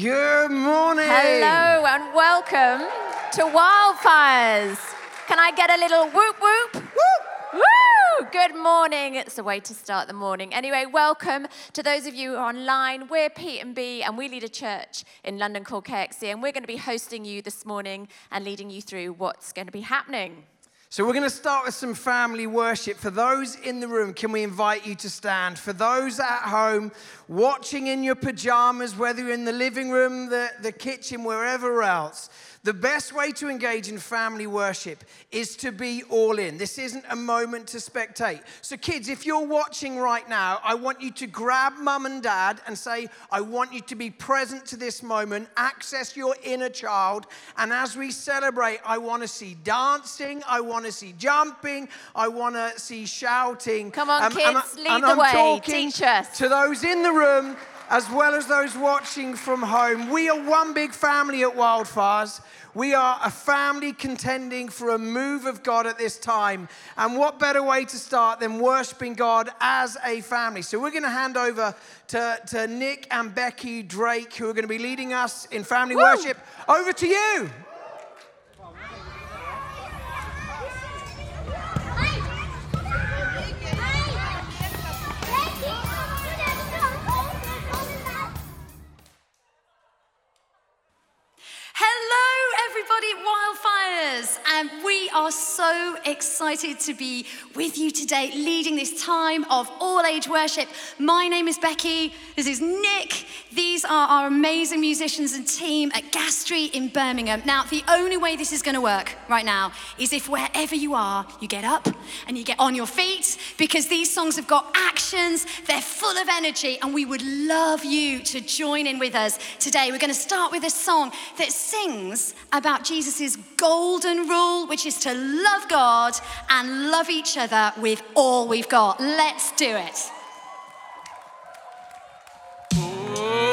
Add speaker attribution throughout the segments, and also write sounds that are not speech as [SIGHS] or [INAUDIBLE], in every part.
Speaker 1: Good morning.
Speaker 2: Hello and welcome to Wildfires. Can I get a little whoop whoop? Woo! Woo! Good morning. It's a way to start the morning. Anyway, welcome to those of you who are online. We're Pete and B, and we lead a church in London called KXC, and we're going to be hosting you this morning and leading you through what's going to be happening.
Speaker 1: So, we're going to start with some family worship. For those in the room, can we invite you to stand? For those at home, watching in your pajamas, whether you're in the living room, the, the kitchen, wherever else, the best way to engage in family worship is to be all in. This isn't a moment to spectate. So, kids, if you're watching right now, I want you to grab mum and dad and say, I want you to be present to this moment, access your inner child. And as we celebrate, I want to see dancing, I want to see jumping, I want to see shouting.
Speaker 2: Come on,
Speaker 1: Um,
Speaker 2: kids,
Speaker 1: and I-
Speaker 2: lead
Speaker 1: and
Speaker 2: the
Speaker 1: I'm
Speaker 2: way. Teach us.
Speaker 1: To those in the room, as well as those watching from home, we are one big family at Wildfires. We are a family contending for a move of God at this time. And what better way to start than worshiping God as a family? So we're going to hand over to, to Nick and Becky Drake, who are going to be leading us in family
Speaker 2: Woo!
Speaker 1: worship. Over to you.
Speaker 3: Everybody, Wildfires! And we are so excited to be with you today, leading this time of all age worship. My name is Becky. This is Nick. These are our amazing musicians and team at Gas Street in Birmingham. Now, the only way this is going to work right now is if wherever you are, you get up and you get on your feet because these songs have got actions, they're full of energy, and we would love you to join in with us today. We're going to start with a song that sings about Jesus' golden rule, which is to love God and love each other with all we've got. Let's do it.
Speaker 4: Oh.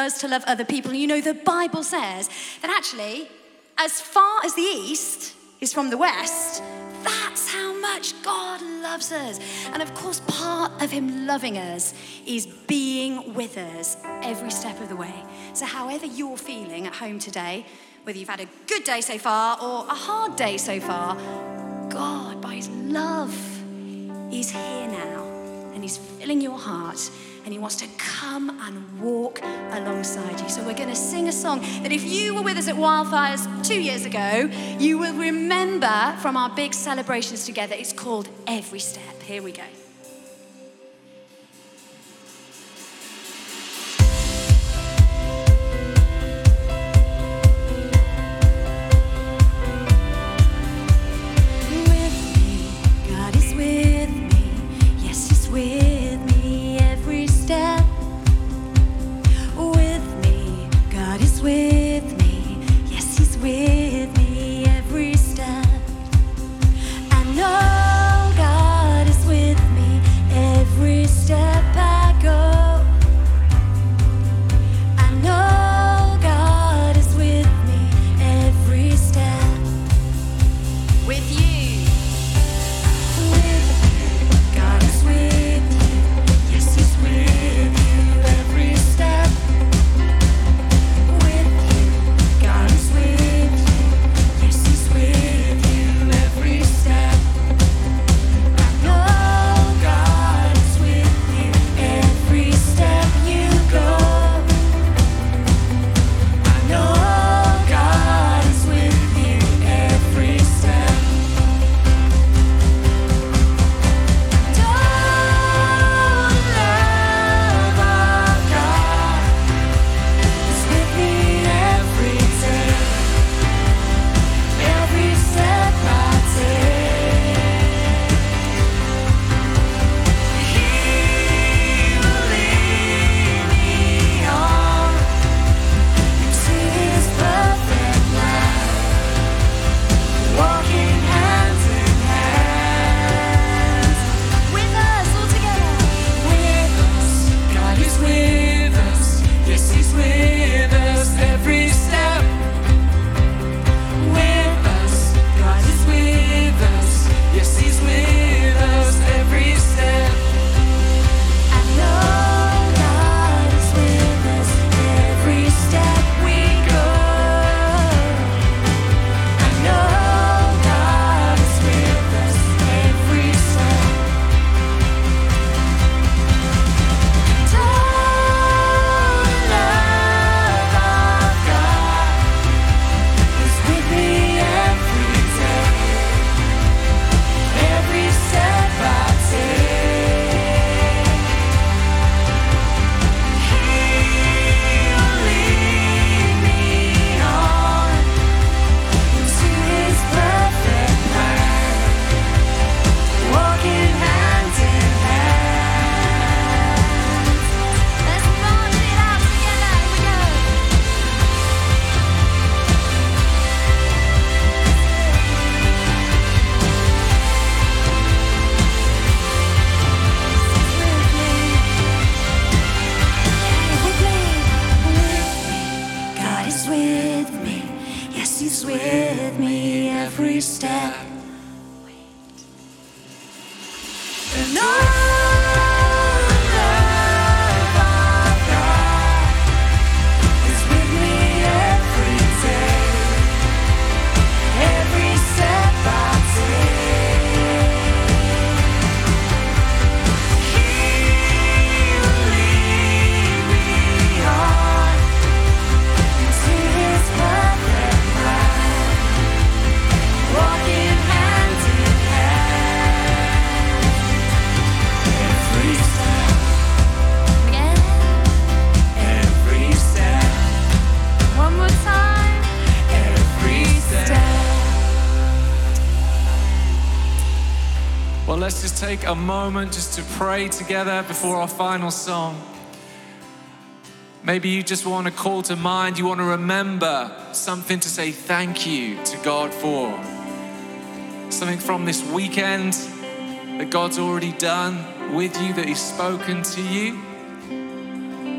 Speaker 4: Us to love
Speaker 3: other people? You know, the Bible says that actually, as far as the east is from the west, that's how much God loves us. And of course, part of Him loving us is being with us every step of the way. So, however you're feeling at home today, whether you've had a good day so far or a hard day so far, God, by His love, is here now and He's filling your heart and He wants to come and walk alongside you. So, we're going to sing a song that if you were with us at Wildfires two years ago, you will remember from our big celebrations together. It's called Every Step. Here we go.
Speaker 5: A moment just to pray together before our final song. Maybe you just want to call to mind, you want to remember something to say thank you to God for. Something from this weekend, that God's already done with you, that He's spoken to you.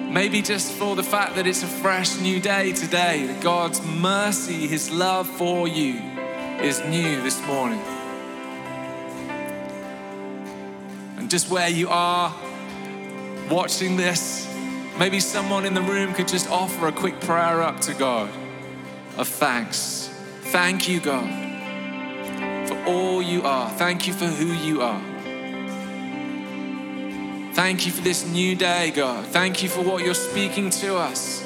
Speaker 5: Maybe just for the fact that it's a fresh new day today, that God's mercy, His love for you is new this morning. Just where you are watching this, maybe someone in the room could just offer a quick prayer up to God of thanks. Thank you, God, for all you are. Thank you for who you are. Thank you for this new day, God. Thank you for what you're speaking to us.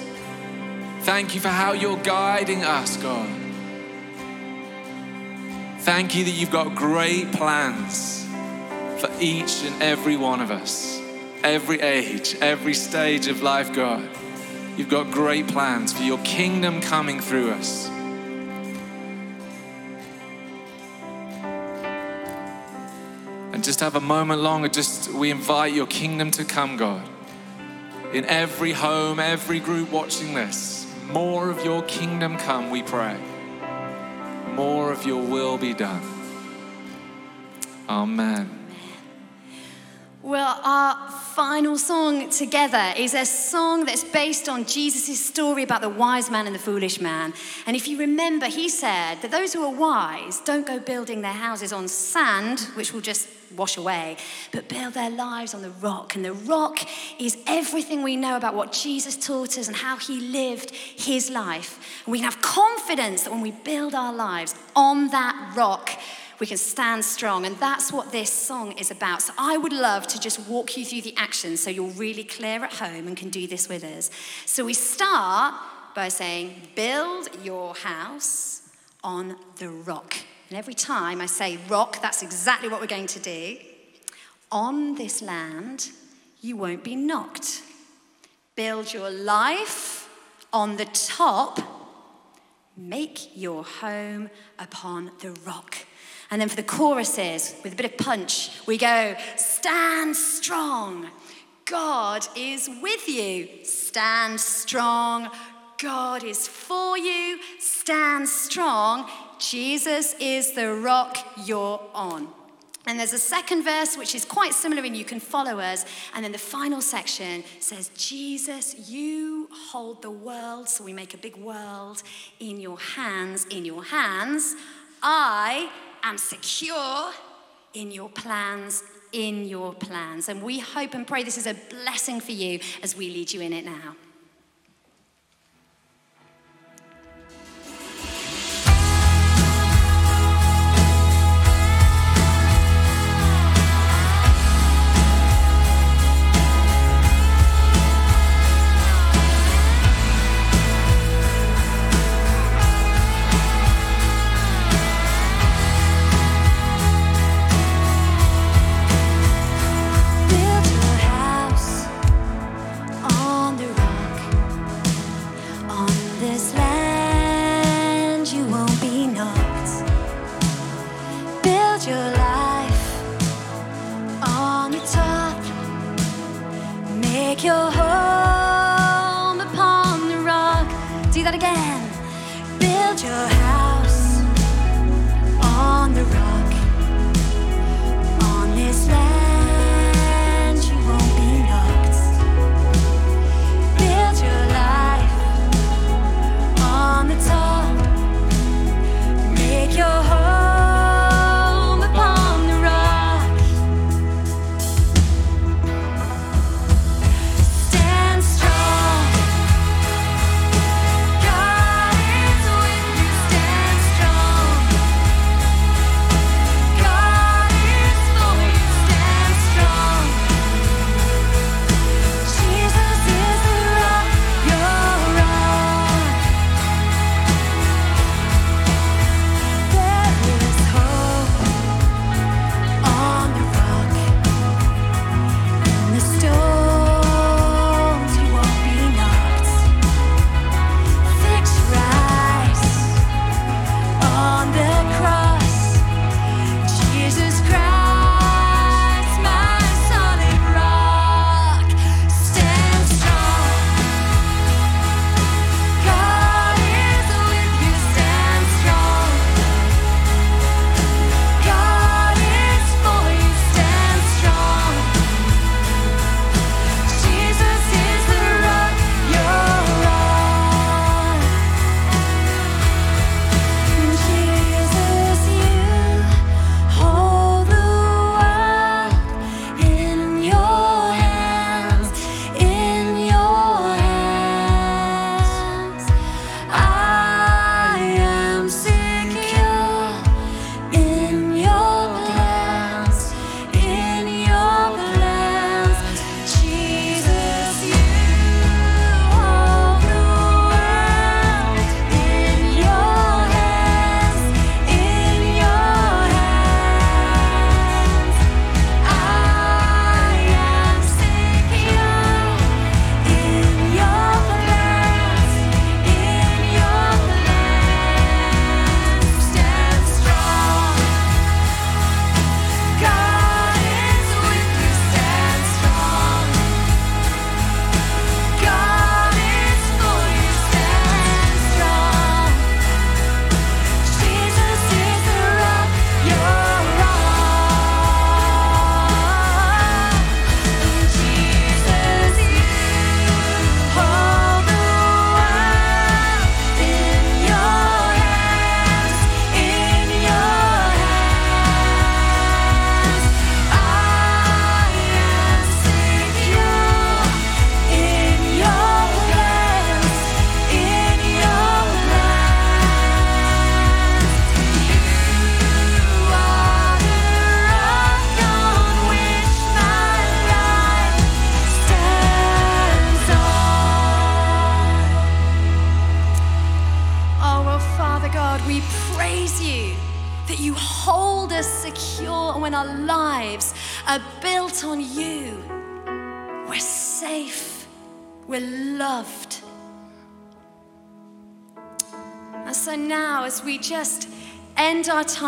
Speaker 5: Thank you for how you're guiding us, God. Thank you that you've got great plans for each and every one of us, every age, every stage of life, God. You've got great plans for your kingdom coming through us. And just have a moment longer, just we invite your kingdom to come, God. In every home, every group watching this, more of your kingdom come, we pray. More of your will be done. Amen.
Speaker 3: Well, our final song together is a song that's based on Jesus' story about the wise man and the foolish man. And if you remember, he said that those who are wise don't go building their houses on sand, which will just wash away, but build their lives on the rock. And the rock is everything we know about what Jesus taught us and how he lived his life. And we can have confidence that when we build our lives on that rock, we can stand strong. And that's what this song is about. So I would love to just walk you through the actions so you're really clear at home and can do this with us. So we start by saying, Build your house on the rock. And every time I say rock, that's exactly what we're going to do. On this land, you won't be knocked. Build your life on the top. Make your home upon the rock. And then for the choruses, with a bit of punch, we go, Stand strong. God is with you. Stand strong. God is for you. Stand strong. Jesus is the rock you're on. And there's a second verse which is quite similar, and you can follow us. And then the final section says, Jesus, you hold the world. So we make a big world in your hands. In your hands, I secure in your plans. In your plans. And we hope and pray this is a blessing for you as we lead you in it now.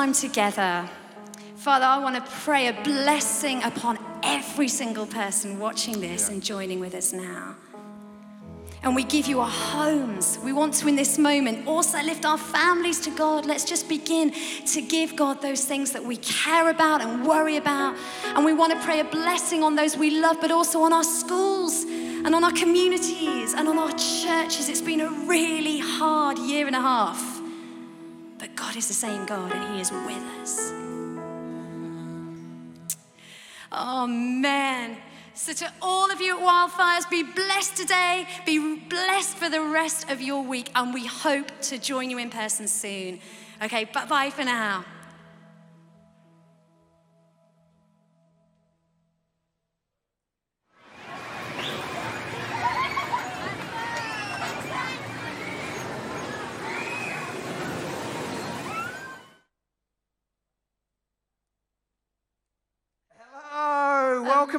Speaker 3: Time together, Father, I want to pray a blessing upon every single person watching this and joining with us now. And we give you our homes. We want to, in this moment, also lift our families to God. Let's just begin to give God those things that we care about and worry about. And we want to pray a blessing on those we love, but also on our schools and on our communities and on our churches. It's been a really hard year and a half. But God is the same God, and He is with us. Oh, man. So, to all of you at Wildfires, be blessed today, be blessed for the rest of your week, and we hope to join you in person soon. Okay, bye bye for now.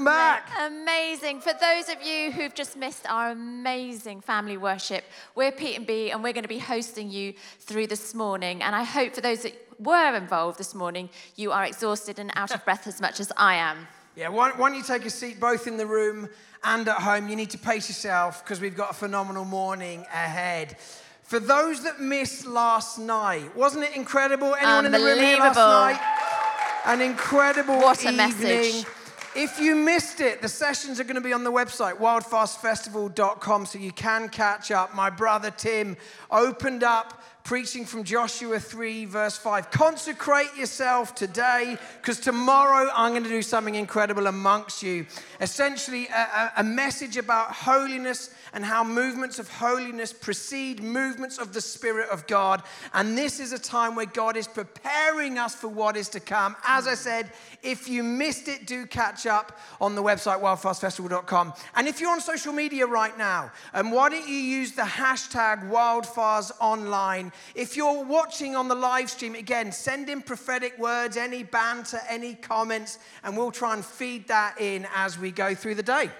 Speaker 1: Welcome back.
Speaker 2: Amazing. For those of you who've just missed our amazing family worship, we're Pete and B, and we're going to be hosting you through this morning. And I hope for those that were involved this morning, you are exhausted and out of breath as much as I am.
Speaker 1: Yeah, why, why don't you take a seat both in the room and at home? You need to pace yourself because we've got a phenomenal morning ahead. For those that missed last night, wasn't it incredible? Anyone in the room here last
Speaker 2: Unbelievable.
Speaker 1: night? An incredible
Speaker 2: What a
Speaker 1: evening.
Speaker 2: message.
Speaker 1: If you missed it, the sessions are going to be on the website, wildfiresfestival.com, so you can catch up. My brother Tim opened up preaching from Joshua 3, verse 5. Consecrate yourself today, because tomorrow I'm going to do something incredible amongst you. Essentially, a, a- a message about holiness and how movements of holiness precede movements of the Spirit of God. And this is a time where God is preparing us for what is to come. As I said, if you missed it, do catch up on the website, wildfiresfestival.com. And if you're on social media right now, um, why don't you use the hashtag wildfires online? If you're watching on the live stream, again, send in prophetic words, any banter, any comments, and we'll try and feed that in as we go through the day.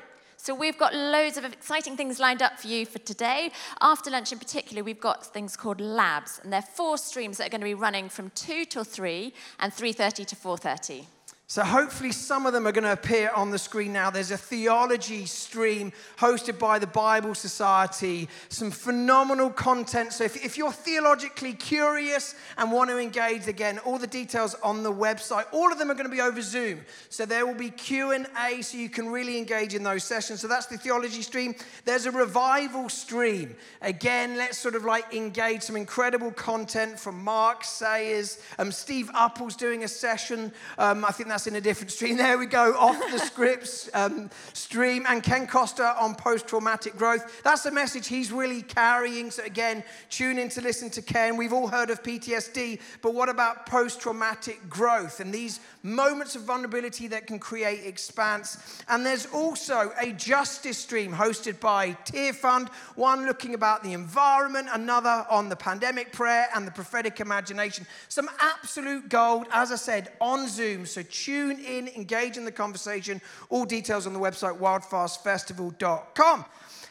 Speaker 2: So we've got loads of exciting things lined up for you for today. After lunch in particular, we've got things called labs, and they're four streams that are going to be running from 2 till 3 and 3.30 to 4.30.
Speaker 1: So, hopefully, some of them are going to appear on the screen now. There's a theology stream hosted by the Bible Society, some phenomenal content. So, if, if you're theologically curious and want to engage, again, all the details on the website. All of them are going to be over Zoom. So, there will be Q&A so you can really engage in those sessions. So, that's the theology stream. There's a revival stream. Again, let's sort of like engage some incredible content from Mark Sayers. Um, Steve Uppal's doing a session. Um, I think that's in a different stream. There we go, off the scripts um, stream. And Ken Costa on post traumatic growth. That's the message he's really carrying. So, again, tune in to listen to Ken. We've all heard of PTSD, but what about post traumatic growth and these moments of vulnerability that can create expanse? And there's also a justice stream hosted by Tearfund, one looking about the environment, another on the pandemic prayer and the prophetic imagination. Some absolute gold, as I said, on Zoom. So tune in, engage in the conversation. All details on the website, wildfiresfestival.com.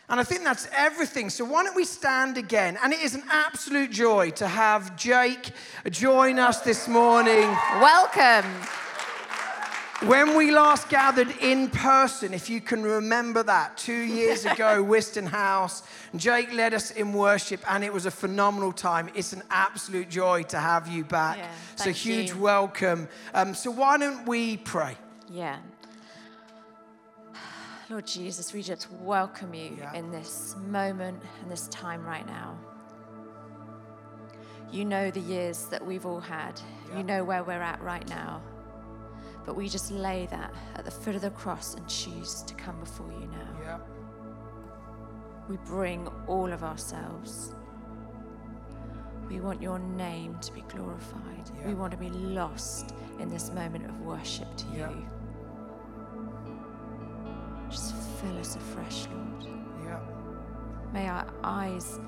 Speaker 1: And I think that's everything. So why don't we stand again? And it is an absolute joy to have Jake join us this morning.
Speaker 2: Welcome.
Speaker 1: When we last gathered in person, if you can remember that, two years [LAUGHS] ago, Whiston House, Jake led us in worship, and it was a phenomenal time. It's an absolute joy to have you back.
Speaker 2: Yeah,
Speaker 1: so, huge
Speaker 2: you.
Speaker 1: welcome. Um, so, why don't we pray?
Speaker 2: Yeah. Lord Jesus, we just welcome you
Speaker 1: Yeah.
Speaker 2: in this moment and this time right now. You know the years that we've all had.
Speaker 1: Yeah.
Speaker 2: You know where we're at right now. But we just lay that at the foot of the cross and choose to come before you now.
Speaker 1: Yeah.
Speaker 2: We bring all of ourselves. We want your name to be glorified. We want to be lost in this moment of worship to you. Just fill us afresh, Lord.
Speaker 1: Yeah.
Speaker 2: May our eyes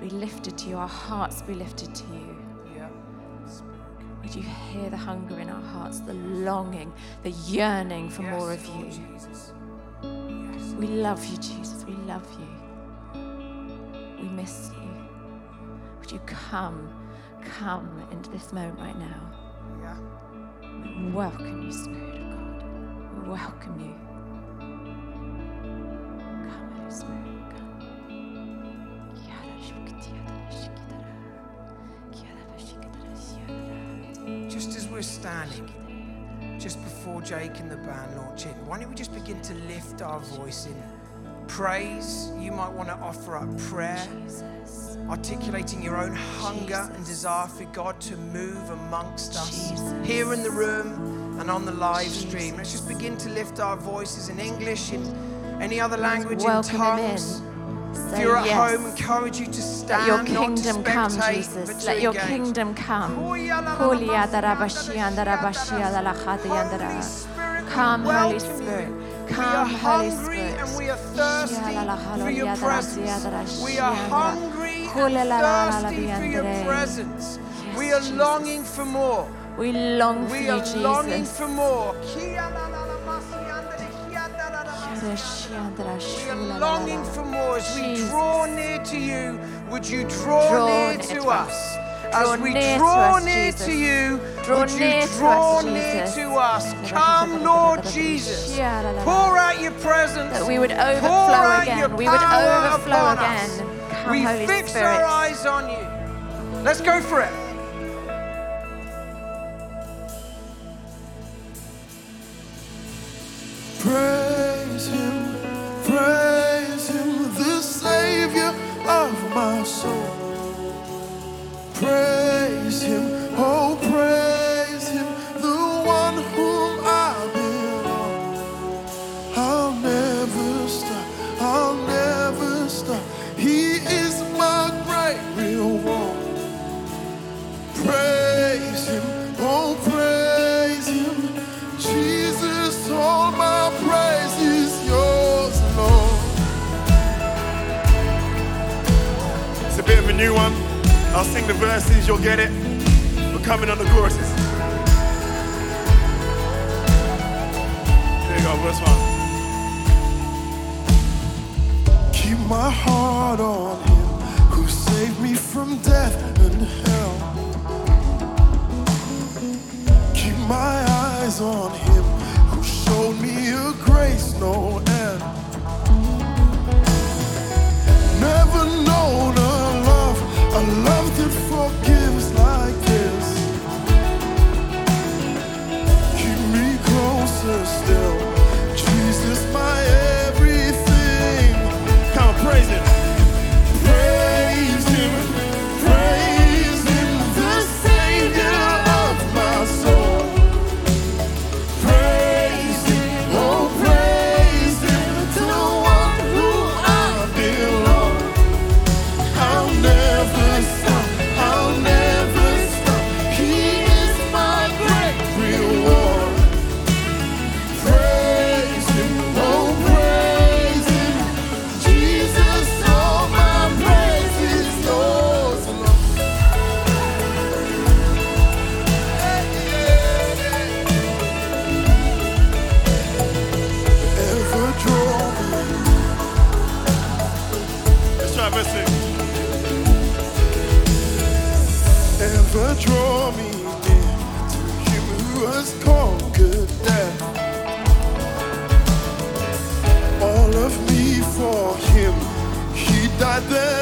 Speaker 2: be lifted to you, our hearts be lifted to you.
Speaker 1: Yeah.
Speaker 2: Would you hear the hunger in our hearts, the longing, the yearning for more of you?
Speaker 1: Jesus.
Speaker 2: We love you, Jesus. We love you. We miss you. Would you come, come into this moment right now?
Speaker 1: Yeah.
Speaker 2: We welcome you, Spirit of God. We welcome you.
Speaker 1: Just as we're standing, just before Jake and the band launch in, why don't we just begin to lift our voice in praise? You might want to offer up prayer, articulating your own hunger and desire for God to move amongst us here in the room and on the live stream. Let's just begin to lift our voices in English, in any other language, in
Speaker 2: Welcome him
Speaker 1: tongues.
Speaker 2: in.
Speaker 1: If you're at
Speaker 2: yes.
Speaker 1: home, encourage you to stand,
Speaker 2: Let your kingdom come, Jesus. Let your
Speaker 1: engage.
Speaker 2: kingdom come.
Speaker 1: Holy
Speaker 2: Holy yadara bashi yandara bashi yadala khati yandara.
Speaker 1: Spirit,
Speaker 2: Come, Holy Spirit. Come,
Speaker 1: we are
Speaker 2: Holy
Speaker 1: hungry
Speaker 2: Spirit.
Speaker 1: and we are thirsty for your presence. We are hungry and thirsty for your presence. We are longing for more.
Speaker 2: We long for
Speaker 1: We
Speaker 2: you,
Speaker 1: are longing
Speaker 2: Jesus.
Speaker 1: for more. We are longing for more as we draw near to you. Would you draw,
Speaker 2: Draw
Speaker 1: near
Speaker 2: near
Speaker 1: to us?
Speaker 2: us.
Speaker 1: As we draw near to you,
Speaker 2: Draw
Speaker 1: would you
Speaker 2: near to
Speaker 1: draw
Speaker 2: us,
Speaker 1: near to us? Come, Lord Jesus. Pour out your presence.
Speaker 2: That we would
Speaker 1: Pour
Speaker 2: overflow
Speaker 1: out
Speaker 2: again.
Speaker 1: your
Speaker 2: We would overflow again. Come,
Speaker 1: we
Speaker 2: Holy
Speaker 1: fix
Speaker 2: Spirit.
Speaker 1: our eyes on you. Let's go for it.
Speaker 6: I'll
Speaker 7: sing the verses, you'll get it. We're coming on the choruses. There you go, verse one.
Speaker 6: Keep my heart on Him who saved me from death and hell. Keep my eyes on Him who showed me a grace no end. Never known a love that forgives like this. Keep me closer still. He died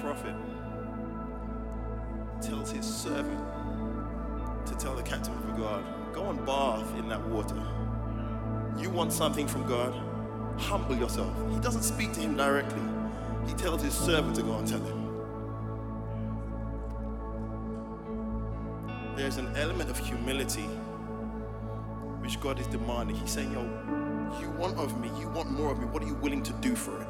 Speaker 7: prophet tells his servant to tell the captain of guard, go and bath in that water. You want something from God? Humble yourself. He doesn't speak to him directly. He tells his servant to go and tell him. There's an element of humility which God is demanding. He's saying, Yo, you want of me, you want more of me. What are you willing to do for it?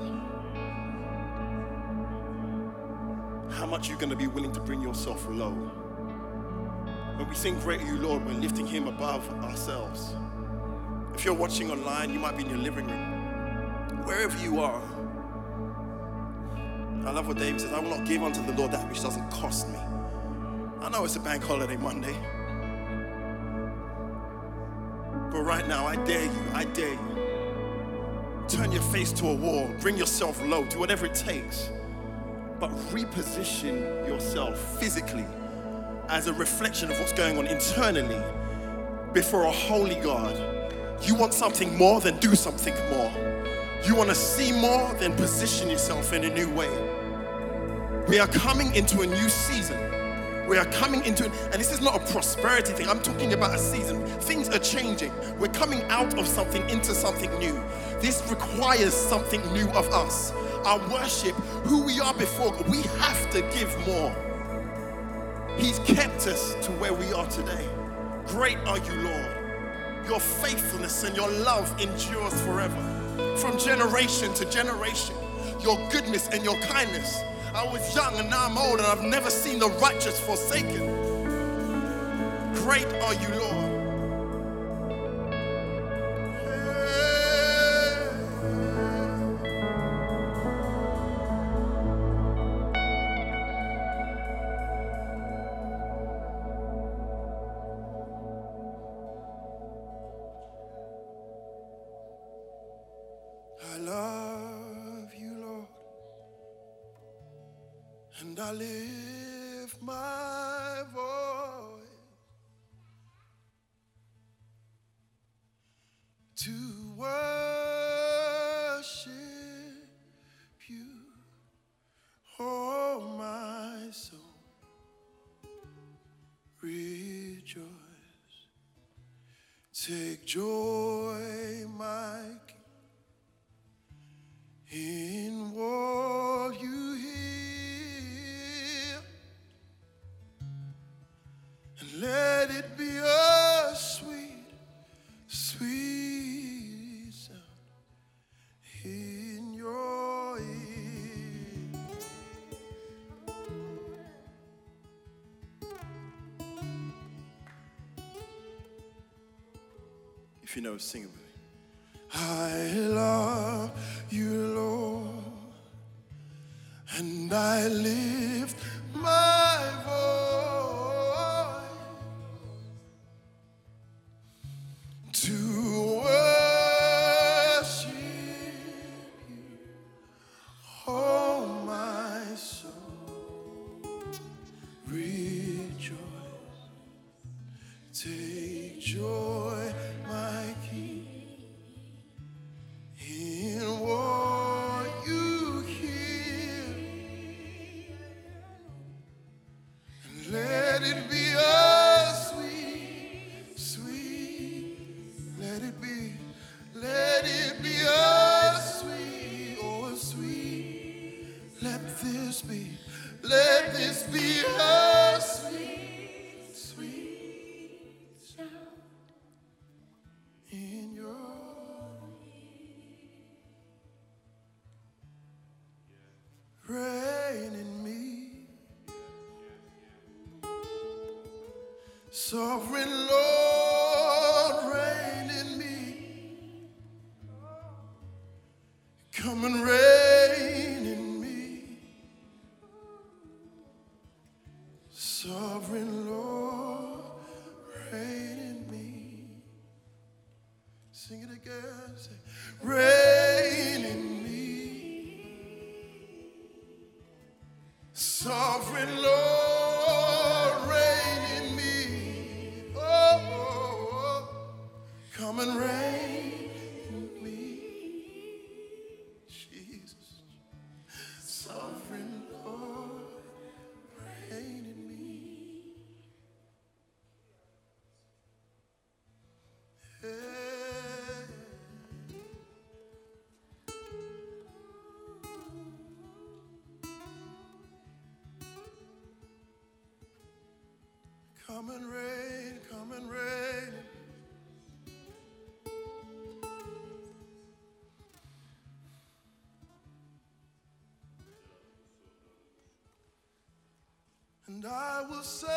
Speaker 7: How much are going to be willing to bring yourself low? When we sing Great You, Lord, we're lifting Him above ourselves. If you're watching online, you might be in your living room. Wherever you are, I love what David says I will not give unto the Lord that which doesn't cost me. I know it's a bank holiday Monday. But right now, I dare you, I dare you. Turn your face to a wall, bring yourself low, do whatever it takes but reposition yourself physically as a reflection of what's going on internally before a holy God. You want something more, then do something more. You want to see more, then position yourself in a new way. We are coming into a new season. We are coming into, and this is not a prosperity thing. I'm talking about a season. Things are changing. We're coming out of something into something new. This requires something new of us. Our worship, who we are before God, we have to give more. He's kept us to where we are today. Great are you, Lord. Your faithfulness and your love endures forever. From generation to generation, your goodness and your kindness. I was young and now I'm old and I've never seen the righteous forsaken. Great are you, Lord. And I lift my voice to worship you, oh my soul. Rejoice, take joy, my King,
Speaker 6: in what you. Let it be a sweet, sweet sound in your ear. If you know, sing it with me. I love you, Lord, and I lift my Sovereign Lord. Come and rain, come and rain. And I will say,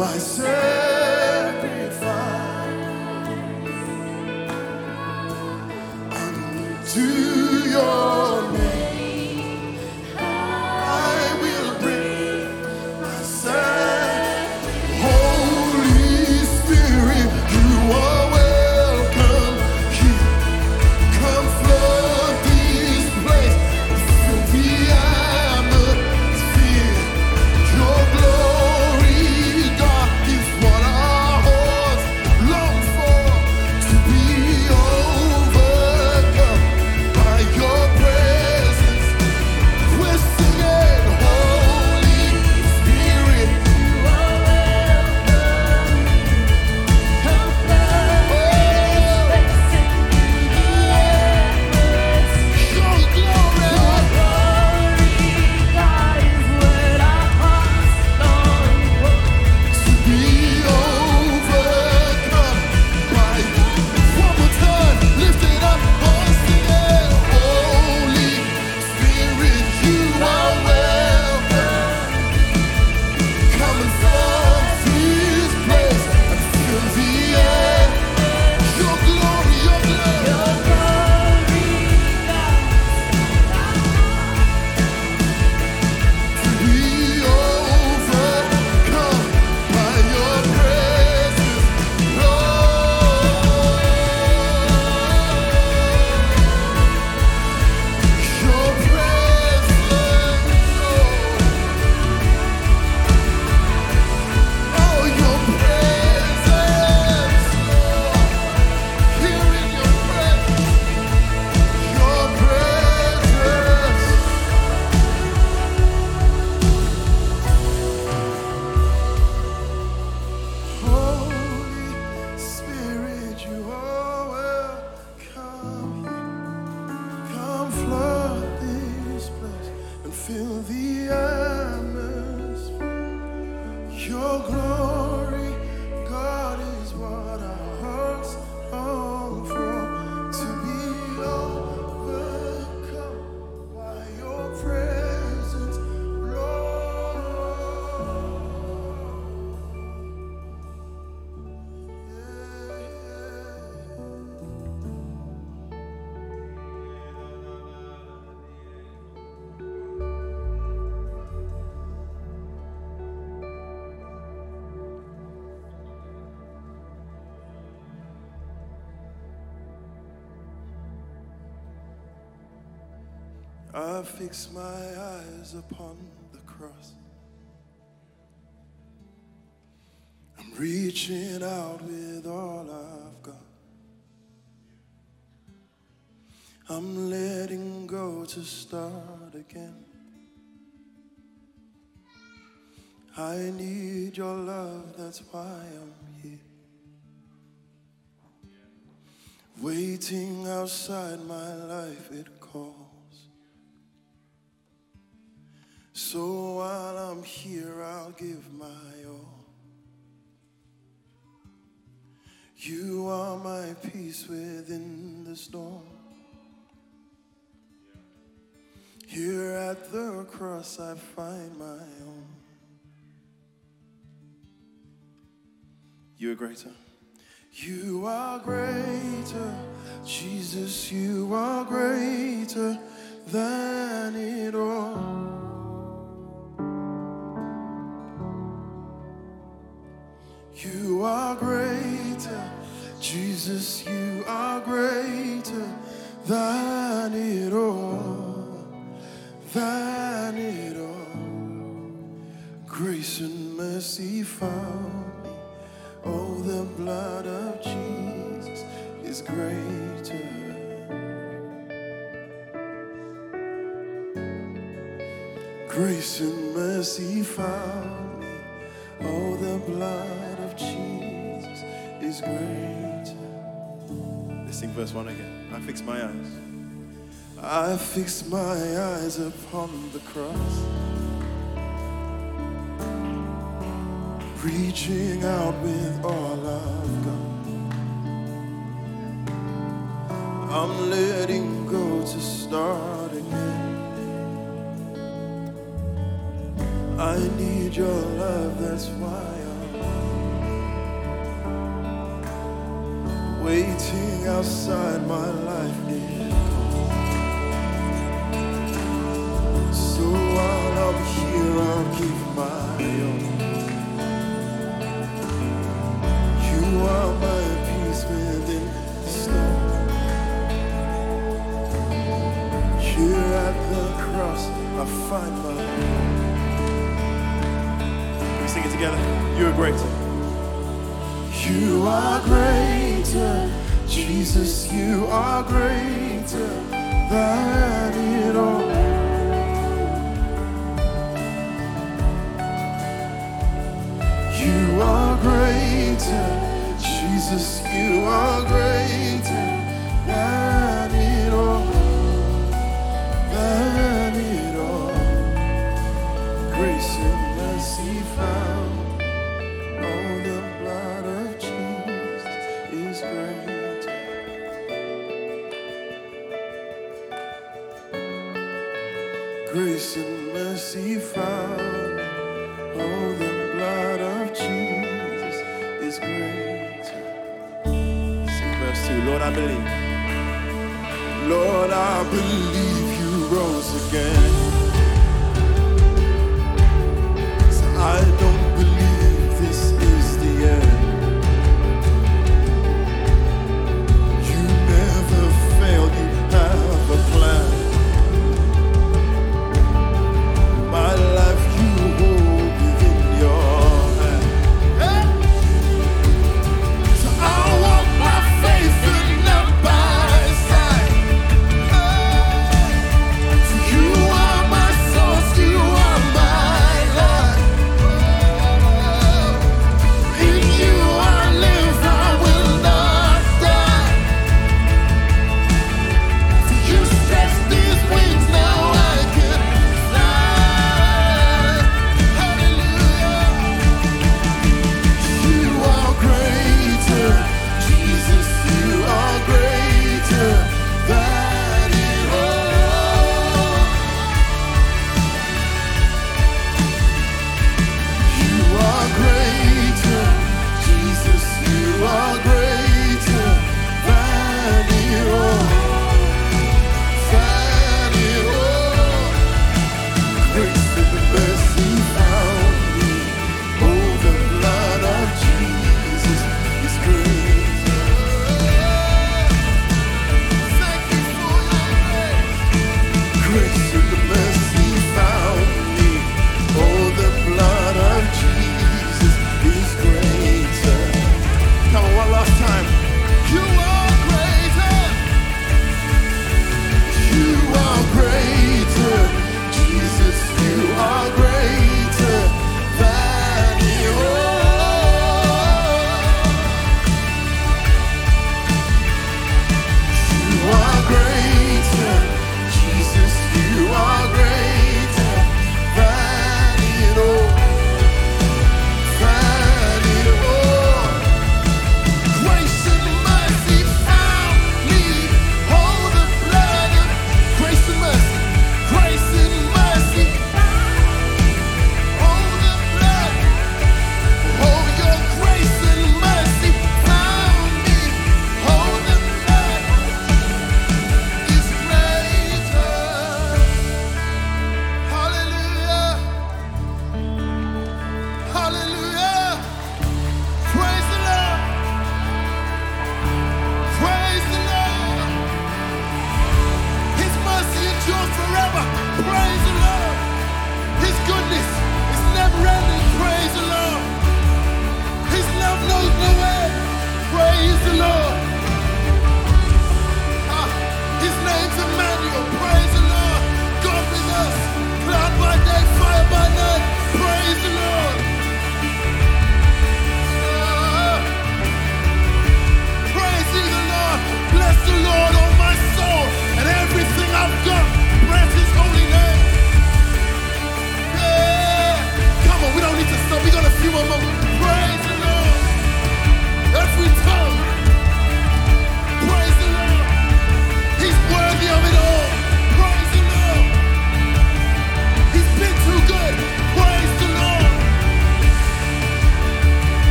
Speaker 6: by sin. Reaching out with all I've got. I'm letting go to start again. I need your love, that's why I'm here. Waiting outside my life, it calls. So while I'm here, I'll give my You are my peace within the storm. Here at the cross, I find my own. You are greater. You are greater, Jesus, you are greater than it all. Jesus, you are greater than it all, than it all. Grace and mercy found me. Oh, the blood of Jesus is greater. Grace and mercy found me. Oh, the blood of Jesus is greater. Sing verse 1 again. I fix my eyes. I fix my eyes upon the cross. Reaching out with all I've got. I'm letting go to start again. I need your love, that's why waiting outside my life. Calls. So while I'm here, I'll give my all. You are my peace within the storm. Here at the cross, I find my we sing it together. You are greater. You are greater. Jesus, you are greater than it all. You are greater. Jesus, you are greater than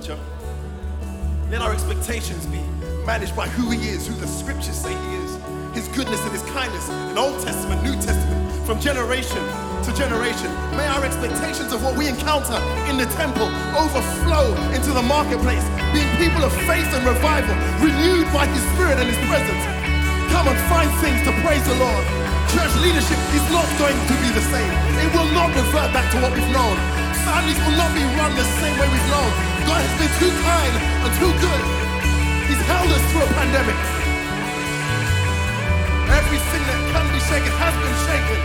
Speaker 7: culture. Let our expectations be managed by who He is, who the scriptures say He is, His goodness and His kindness in Old Testament, New Testament, from generation to generation. May our expectations of what we encounter in the temple overflow into the marketplace, being people of faith and revival, renewed by His Spirit and His presence. Come and find things to praise the Lord. Church leadership is not going to be the same. It will not revert back to what we've known. Families will not be run the same way we've known. God has been too kind and too good. He's held us through a pandemic. Everything that can be shaken has been shaken.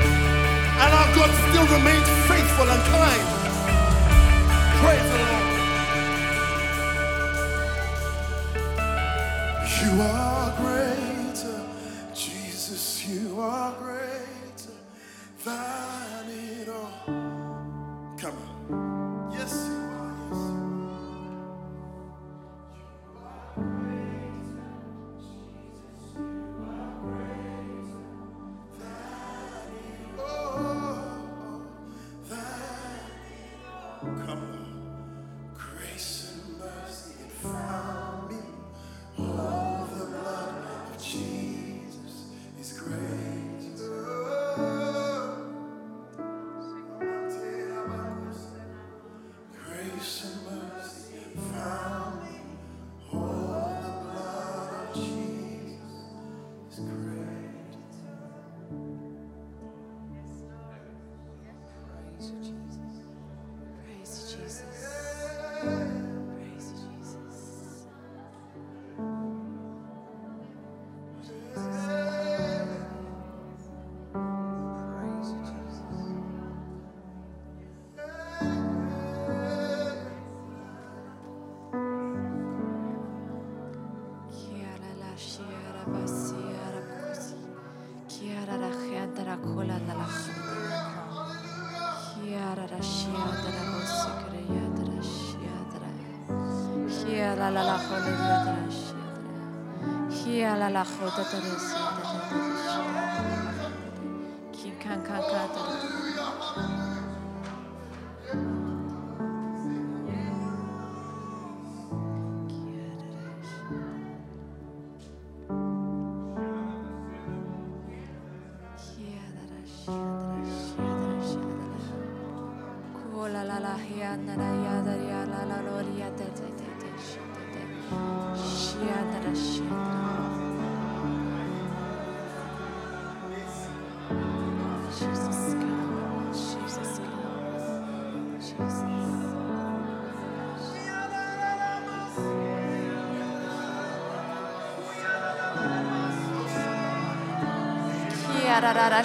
Speaker 7: And our God still remains faithful and kind. Praise the Lord. You are greater, Jesus, you are greater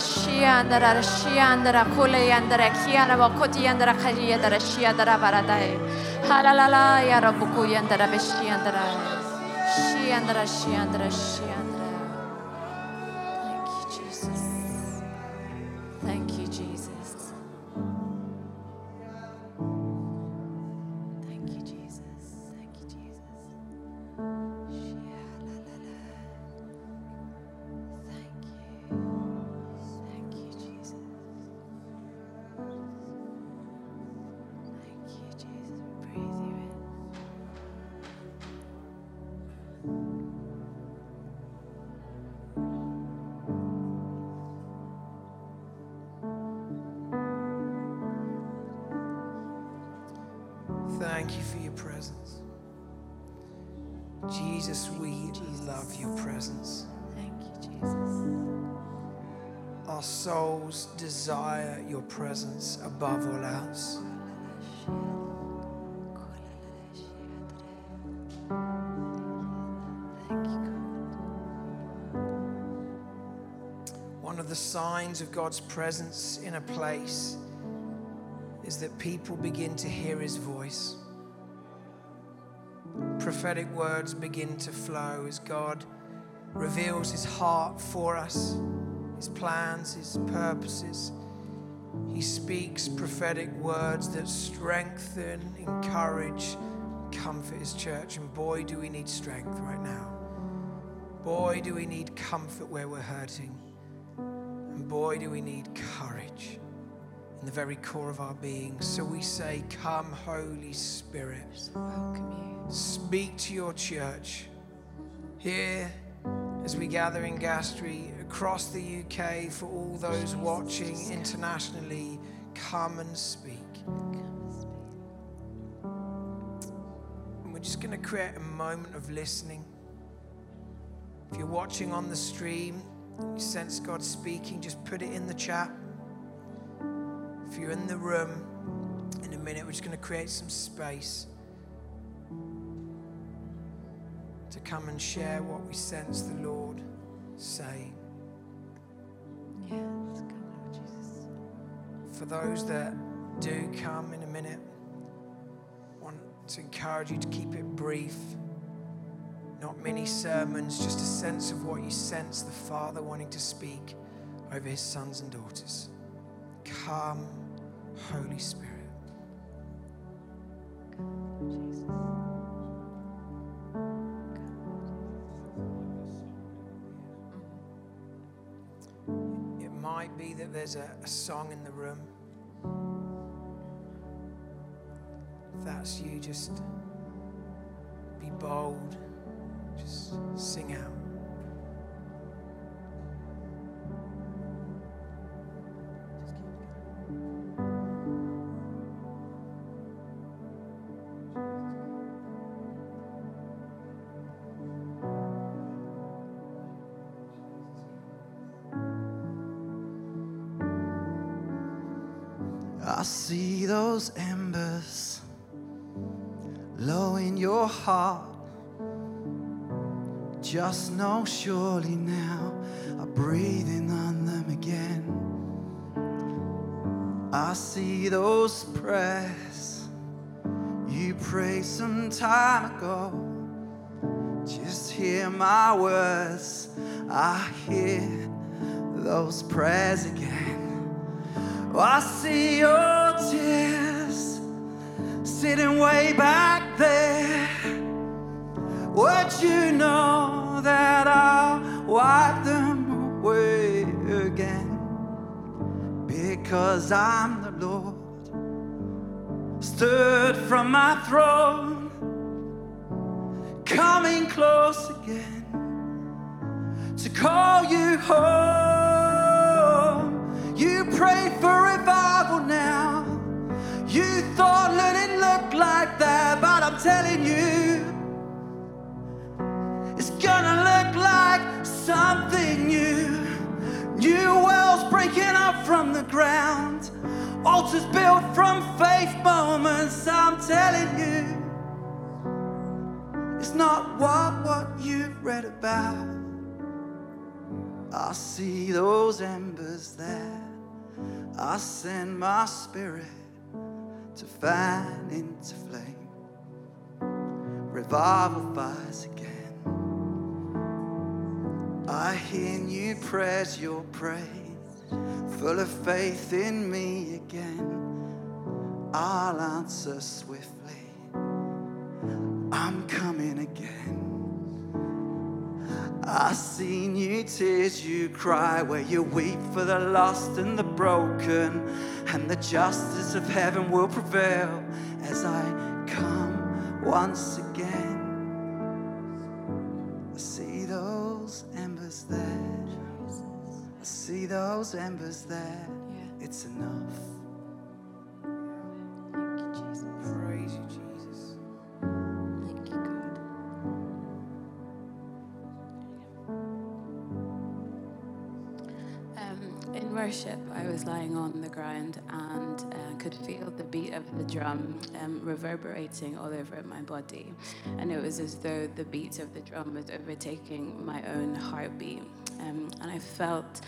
Speaker 2: shiandara shiandara kulayandara kiara wakotiyandara kajiyandara shiandara baradai. Halalala yara bukuyandara beshiandara. Shiandara shiandara shiandara.
Speaker 1: Your presence. Jesus, we love your presence.
Speaker 2: Thank you, Jesus.
Speaker 1: Our souls desire your presence above all else.
Speaker 2: You.
Speaker 1: One of the signs of God's presence in a place is that people begin to hear his voice. Prophetic words begin to flow as God reveals his heart for us, his plans, his purposes. He speaks prophetic words that strengthen, encourage, comfort his church. And boy, do we need strength right now. Boy, do we need comfort where we're hurting. And boy, do we need in the very core of our being. So we say, Come, Holy Spirit.
Speaker 2: Welcome you.
Speaker 1: Speak to your church here as we gather in Gastry, across the UK, for all those watching internationally. Come and speak. And we're just going to create a moment of listening. If you're watching on the stream, you sense God speaking, just put it in the chat. If you're in the room, in a minute, we're just going to create some space to come and share what we sense the Lord saying.
Speaker 2: Yes, come, Lord Jesus.
Speaker 1: For those that do come in a minute, I want to encourage you to keep it brief. Not many sermons, just a sense of what you sense the Father wanting to speak over his sons and daughters. Come, Holy Spirit. It might be that there's a, a song in the room. If that's you, just be bold. Just sing out.
Speaker 8: Those embers low in your heart. Just know surely now I'm breathing on them again. I see those prayers you prayed some time ago. Just hear my words. I hear those prayers again. Oh, I see your tears sitting way back there. Would you know that I'll wipe them away again? Because I'm the Lord, stood from my throne, coming close again to call you home. Telling you, it's gonna look like something new. New wells breaking up from the ground, altars built from faith moments. I'm telling you, it's not what what you've read about. I see those embers there. I send my spirit to fan into flame. Revival fires again. I hear new prayers, your praise, full of faith in me again. I'll answer swiftly. I'm coming again. I see new tears you cry where you weep for the lost and the broken, and the justice of heaven will prevail as I come once again. Those embers there. It's enough.
Speaker 2: Thank you, Jesus.
Speaker 1: Praise you, Jesus.
Speaker 2: Thank you, God. Um, in worship, I was lying on the ground and uh, could feel the beat of the drum um, reverberating all over my body. And it was as though the beat of the drum was overtaking my own heartbeat. Um, and I felt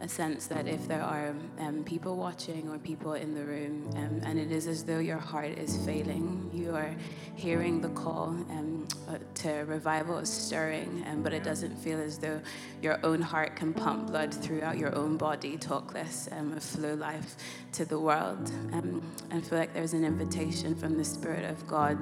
Speaker 9: a sense that if there are um, people watching or people in the room, um, and it is as though your heart is failing, you are hearing the call um, to revival is stirring, um, but it doesn't feel as though your own heart can pump blood throughout your own body, talk less um, flow life to the world. Um, I feel like there's an invitation from the Spirit of God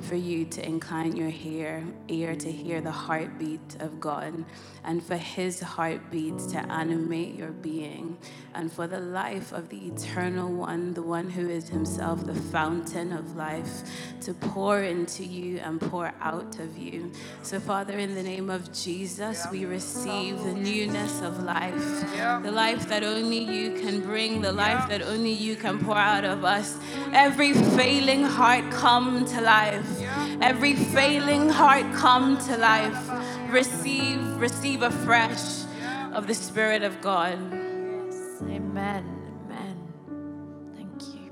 Speaker 9: for you to incline your ear, ear to hear the heartbeat of God and for His heartbeat to animate your being and for the life of the eternal one, the one who is Himself the fountain of life, to pour into you and pour out of you. So, Father, in the name of Jesus, we receive the newness of life, the life that only you can bring, the life that only you can pour out of us. Every failing heart come to life. Every failing heart come to life. Receive, receive afresh of the Spirit of God.
Speaker 2: Amen. Amen. Thank you.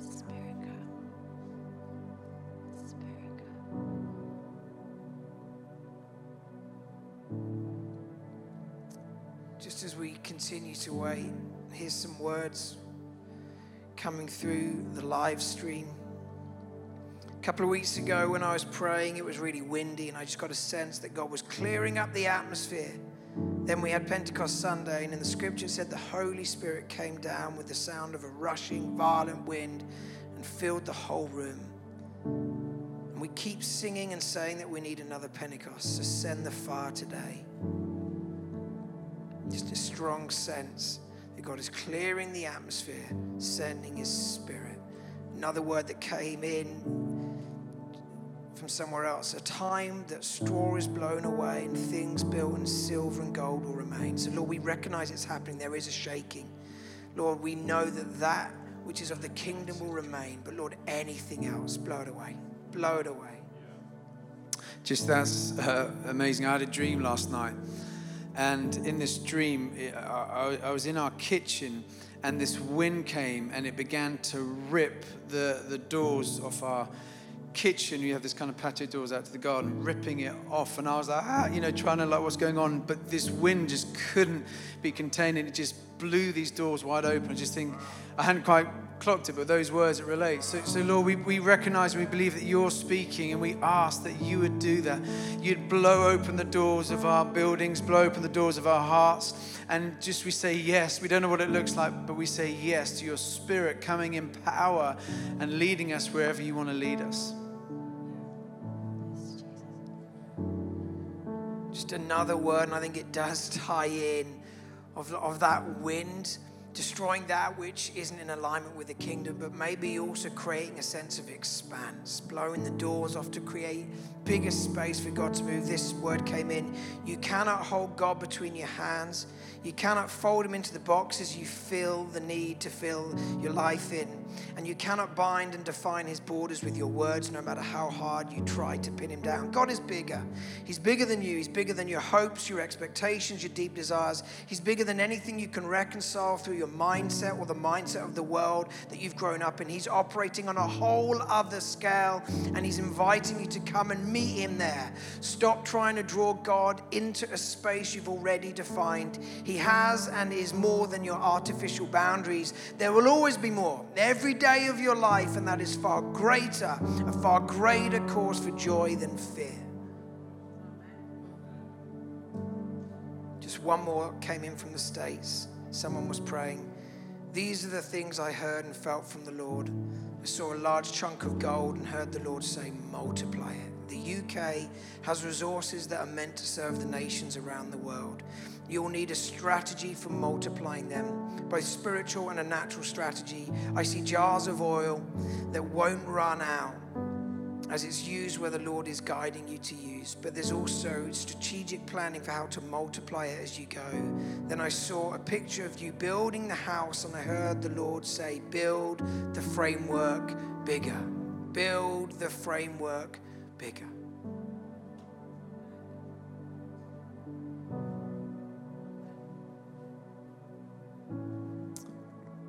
Speaker 2: Spirit God. Spirit God.
Speaker 1: Just as we continue to wait, here's some words coming through the live stream. Couple of weeks ago, when I was praying, it was really windy, and I just got a sense that God was clearing up the atmosphere. Then we had Pentecost Sunday, and in the scripture it said the Holy Spirit came down with the sound of a rushing, violent wind and filled the whole room. And we keep singing and saying that we need another Pentecost. So send the fire today. Just a strong sense that God is clearing the atmosphere, sending His Spirit. Another word that came in from somewhere else a time that straw is blown away and things built in silver and gold will remain. So, Lord, we recognize it's happening. There is a shaking. Lord, we know that that which is of the kingdom will remain. But, Lord, anything else, blow it away. Blow it away.
Speaker 8: Just that's uh, amazing. I had a dream last night, and in this dream, I, was in our kitchen, and this wind came, and it began to rip the, the doors off our kitchen. you have this kind of patio doors out to the garden, ripping it off, and I was like, ah, you know, trying to like, what's going on? But this wind just couldn't be contained, and it just blew these doors wide open. I just think I hadn't quite clocked it, but those words it relates. So, so Lord, we, we recognize and we believe that you're speaking, and we ask that you would do that. You'd blow open the doors of our buildings, blow open the doors of our hearts, and just we say yes. We don't know what it looks like, but we say yes to your spirit coming in power and leading us wherever you want to lead us.
Speaker 1: Just another word, and I think it does tie in of, of that wind, destroying that which isn't in alignment with the kingdom, but maybe also creating a sense of expanse, blowing the doors off to create bigger space for God to move. This word came in. You cannot hold God between your hands. You cannot fold him into the boxes you feel the need to fill your life in. And you cannot bind and define his borders with your words, no matter how hard you try to pin him down. God is bigger. He's bigger than you. He's bigger than your hopes, your expectations, your deep desires. He's bigger than anything you can reconcile through your mindset or the mindset of the world that you've grown up in. He's operating on a whole other scale, and he's inviting you to come and meet him there. Stop trying to draw God into a space you've already defined. He has and is more than your artificial boundaries. There will always be more every day of your life, and that is far greater, a far greater cause for joy than fear. Just one more came in from the States. Someone was praying. These are the things I heard and felt from the Lord. I saw a large chunk of gold and heard the Lord say, multiply it. The UK has resources that are meant to serve the nations around the world. You'll need a strategy for multiplying them, both spiritual and a natural strategy. I see jars of oil that won't run out as it's used where the Lord is guiding you to use. But there's also strategic planning for how to multiply it as you go. Then I saw a picture of you building the house, and I heard the Lord say, Build the framework bigger. Build the framework bigger.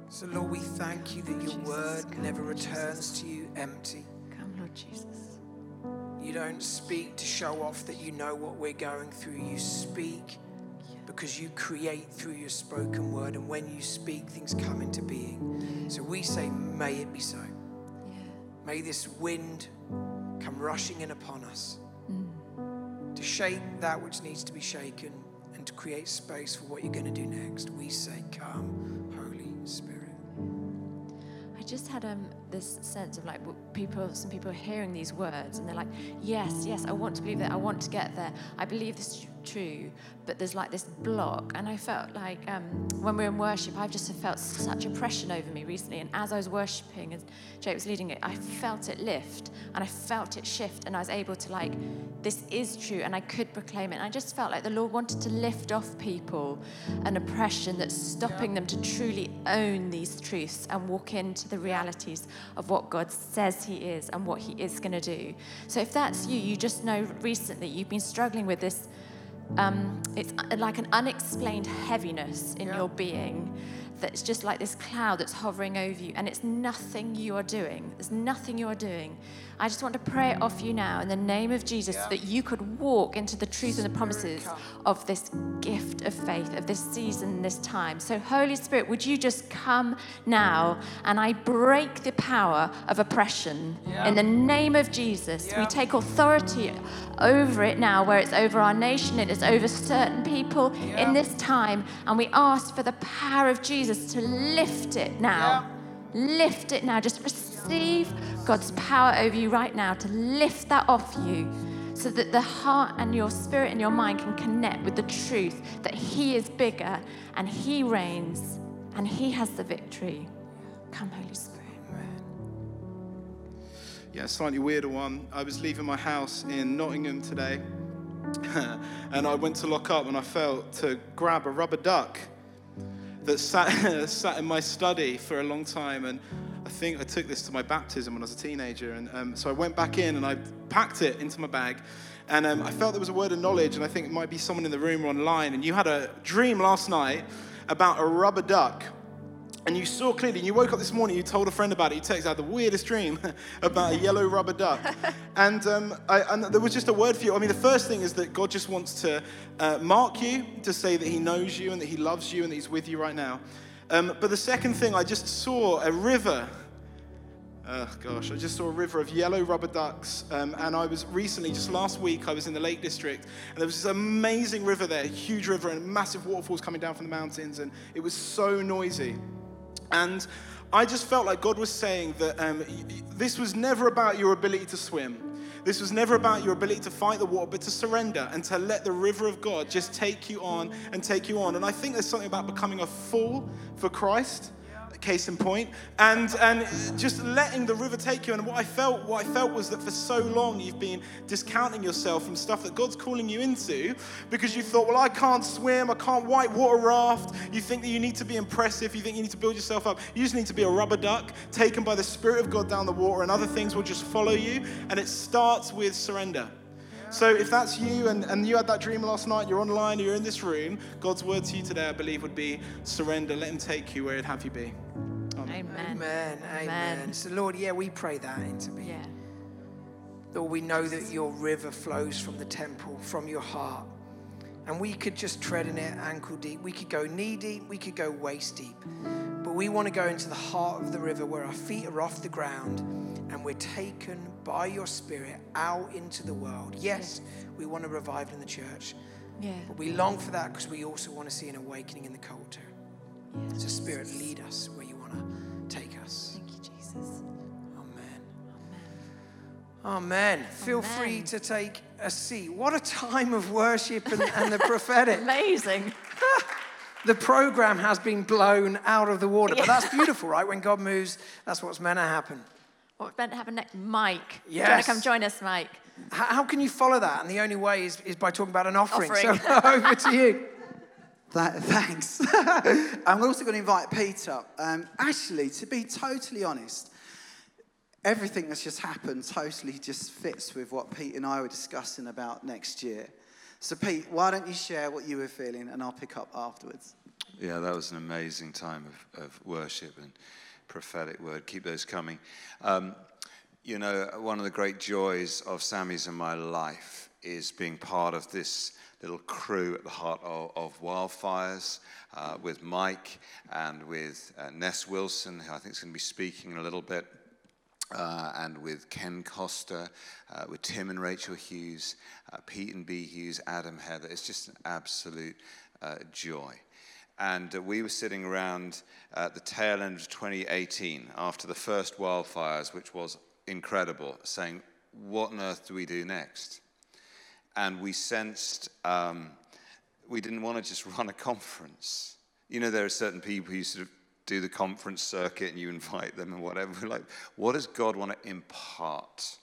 Speaker 1: So, Lord, we thank you that your word never returns to you empty.
Speaker 2: Come, Lord Jesus.
Speaker 1: You don't speak to show off that you know what we're going through. You speak because you create through your spoken word. And when you speak, things come into being. So we say, May it be so. May this wind come rushing in upon us mm. to shake that which needs to be shaken and to create space for what you're going to do next. We say, Come, Holy Spirit.
Speaker 2: Just had um, this sense of like people, some people hearing these words and they're like, yes, yes, I want to believe that. I want to get there. I believe this is true. But there's like this block. And I felt like um, when we were in worship, I've just felt such oppression over me recently. And as I was worshiping and Jake was leading it, I felt it lift and I felt it shift. And I was able to like, this is true. And I could proclaim it. And I just felt like the Lord wanted to lift off people an oppression that's stopping them to truly own these truths and walk into the realities of what God says He is and what He is going to do. So if that's you, you just know recently you've been struggling with this. Um, it's like an unexplained heaviness in your being that's just like this cloud that's hovering over you, and it's nothing you are doing. There's nothing you are doing. I just want to pray it off you now in the name of Jesus so that you could walk into the truth and the promises of this gift of faith, of this season, this time. So, Holy Spirit, would you just come now and I break the power of oppression in the name of Jesus? We take authority over it now, where it's over our nation, it is over certain people in this time, and we ask for the power of Jesus to lift it now. Lift it now. Just receive God's power over you right now to lift that off you so that the heart and your spirit and your mind can connect with the truth that He is bigger and He reigns and He has the victory. Come, Holy Spirit.
Speaker 10: Yeah, slightly weirder one. I was leaving my house in Nottingham today, [LAUGHS] and I went to lock up, and I felt to grab a rubber duck that sat, [LAUGHS] sat in my study for a long time. And I think I took this to my baptism when I was a teenager. And um, so I went back in and I packed it into my bag. And um, I felt there was a word of knowledge, and I think it might be someone in the room or online. And you had a dream last night about a rubber duck. And you saw clearly, and you woke up this morning, you told a friend about it. You texted, I had the weirdest dream [LAUGHS] about a yellow rubber duck. [LAUGHS] and, um, I, and there was just a word for you. I mean, the first thing is that God just wants to uh, mark you, to say that He knows you and that He loves you and that He's with you right now. Um, but the second thing, I just saw a river. Oh gosh, I just saw a river of yellow rubber ducks. Um, and I was recently, just last week, I was in the Lake District, and there was this amazing river there, huge river, and massive waterfalls coming down from the mountains, and it was so noisy. And I just felt like God was saying that um, this was never about your ability to swim. This was never about your ability to fight the water, but to surrender and to let the river of God just take you on and take you on. And I think there's something about becoming a fool for Christ case in point, and and just letting the river take you. And what I felt, what I felt was that for so long you've been discounting yourself from stuff that God's calling you into because you thought, well, I can't swim, I can't white water raft. You think that you need to be impressive, you think you need to build yourself up. You just need to be a rubber duck taken by the Spirit of God down the water, and other things will just follow you. And it starts with surrender. So if that's you and, and you had that dream last night, you're online, you're in this room, God's word to you today, I believe, would be surrender. Let him take you where he'd have you be.
Speaker 2: Amen.
Speaker 1: Amen. Amen. So, Lord, yeah, we pray that into being.
Speaker 2: Yeah.
Speaker 1: Lord, we know that your river flows from the temple, from your heart. And we could just tread in it ankle deep. We could go knee deep. We could go waist deep. But we want to go into the heart of the river where our feet are off the ground and we're taken by your spirit out into the world. Yes, we want to revive in the church.
Speaker 2: Yeah.
Speaker 1: But we long for that because we also want to see an awakening in the culture. So, Spirit, lead us where you want to take us.
Speaker 2: Thank you, Jesus.
Speaker 1: Amen. Amen. Amen. Feel free to take a seat. What a time of worship and, and the prophetic. [LAUGHS]
Speaker 2: Amazing. [LAUGHS]
Speaker 1: The program has been blown out of the water, but that's beautiful, right? When God moves, that's what's meant to happen.
Speaker 2: What's meant to happen next? Mike. Do you want
Speaker 1: Yes.
Speaker 2: to come join us, Mike?
Speaker 1: How, how can you follow that? And the only way is, is by talking about an offering.
Speaker 2: Offering.
Speaker 1: So [LAUGHS] over to you.
Speaker 8: That, thanks. [LAUGHS] I'm also going to invite Peter. Um, actually, to be totally honest, everything that's just happened totally just fits with what Pete and I were discussing about next year. So, Pete, why don't you share what you were feeling, and I'll pick up afterwards.
Speaker 11: Yeah, that was an amazing time of, of worship and prophetic word. Keep those coming. Um, You know, one of the great joys of Sammy's in my life is being part of this little crew at the heart of, of wildfires uh, with Mike and with uh, Ness Wilson, who I think is going to be speaking in a little bit, uh, and with Ken Costa, uh, with Tim and Rachel Hughes, uh, Pete and B Hughes, Adam Heather. It's just an absolute uh, joy. And uh, we were sitting around at the tail end of 2018 after the first wildfires, which was incredible, saying, What on earth do we do next? And we sensed um, we didn't want to just [LAUGHS] run a conference. You know, there are certain people who sort of do the conference circuit and you invite them and whatever. [LAUGHS] Like, what does God want to impart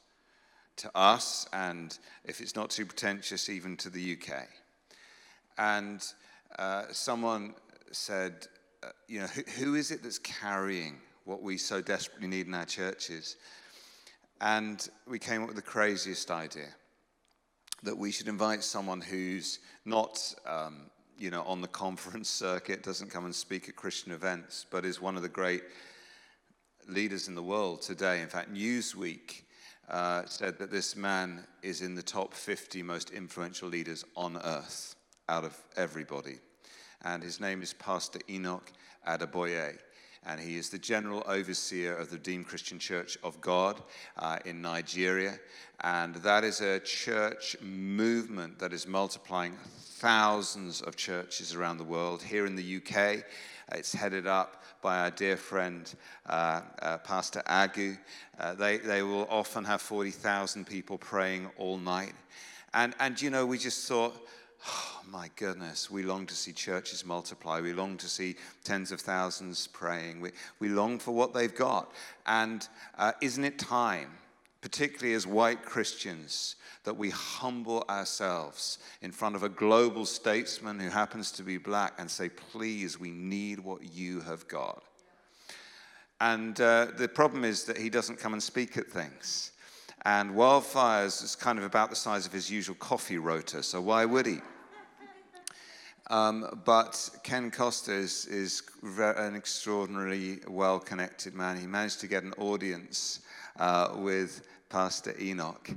Speaker 11: to us? And if it's not too pretentious, even to the UK. And uh, someone said, uh, you know, who, who is it that's carrying what we so desperately need in our churches? And we came up with the craziest idea that we should invite someone who's not, um, you know, on the conference circuit, doesn't come and speak at Christian events, but is one of the great leaders in the world today. In fact, Newsweek uh, said that this man is in the top 50 most influential leaders on earth out of everybody. And his name is Pastor Enoch Adeboye and he is the general overseer of the Redeemed Christian Church of God uh, in Nigeria. And that is a church movement that is multiplying thousands of churches around the world. Here in the UK, it's headed up by our dear friend, uh, uh, Pastor Agu. Uh, they, they will often have 40,000 people praying all night. And, and you know, we just thought, Oh, [SIGHS] my goodness, we long to see churches multiply. We long to see tens of thousands praying. We, we long for what they've got. And uh, isn't it time, particularly as white Christians, that we humble ourselves in front of a global statesman who happens to be black and say, please, we need what you have got? And uh, the problem is that he doesn't come and speak at things. And wildfires is kind of about the size of his usual coffee rota, so why would he? Um, but Ken Costa is, an extraordinarily well connected man. He managed to get an audience uh, with Pastor Enoch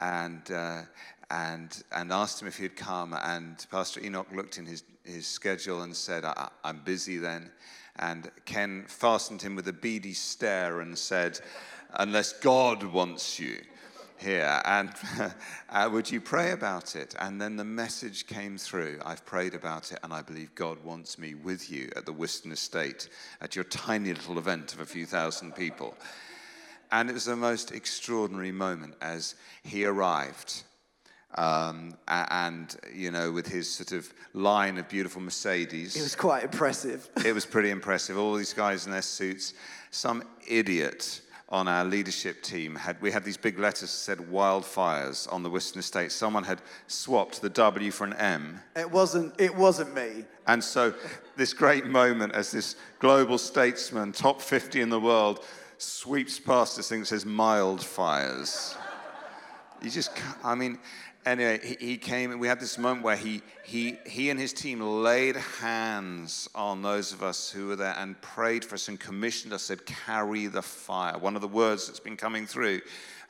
Speaker 11: and, uh, and, and asked him if he'd come. And Pastor Enoch looked in his, his schedule and said, I, I'm busy then. And Ken fastened him with a beady stare and said, Unless God wants you here and [LAUGHS] uh, would you pray about it? And then the message came through. I've prayed about it and i believe god wants me with you at the Wiston estate at your tiny little event of a few thousand people. And it was the most extraordinary moment as he arrived um, and you know with his sort of line of beautiful mercedes.
Speaker 8: It was quite impressive.
Speaker 11: It was pretty impressive. All these guys in their suits. Some idiot on our leadership team had we had these big letters that said wildfires on the Wiston Estate. Someone had swapped the W for an M.
Speaker 8: It wasn't. It wasn't me.
Speaker 11: And so, this great moment as this global statesman, top 50 in the world, sweeps past this thing that says mild fires. You just, I mean, anyway, he, he came and we had this moment where he, he, he and his team laid hands on those of us who were there and prayed for us and commissioned us, said, carry the fire. One of the words that's been coming through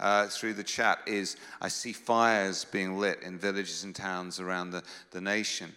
Speaker 11: uh, through the chat is, I see fires being lit in villages and towns around the, the nation.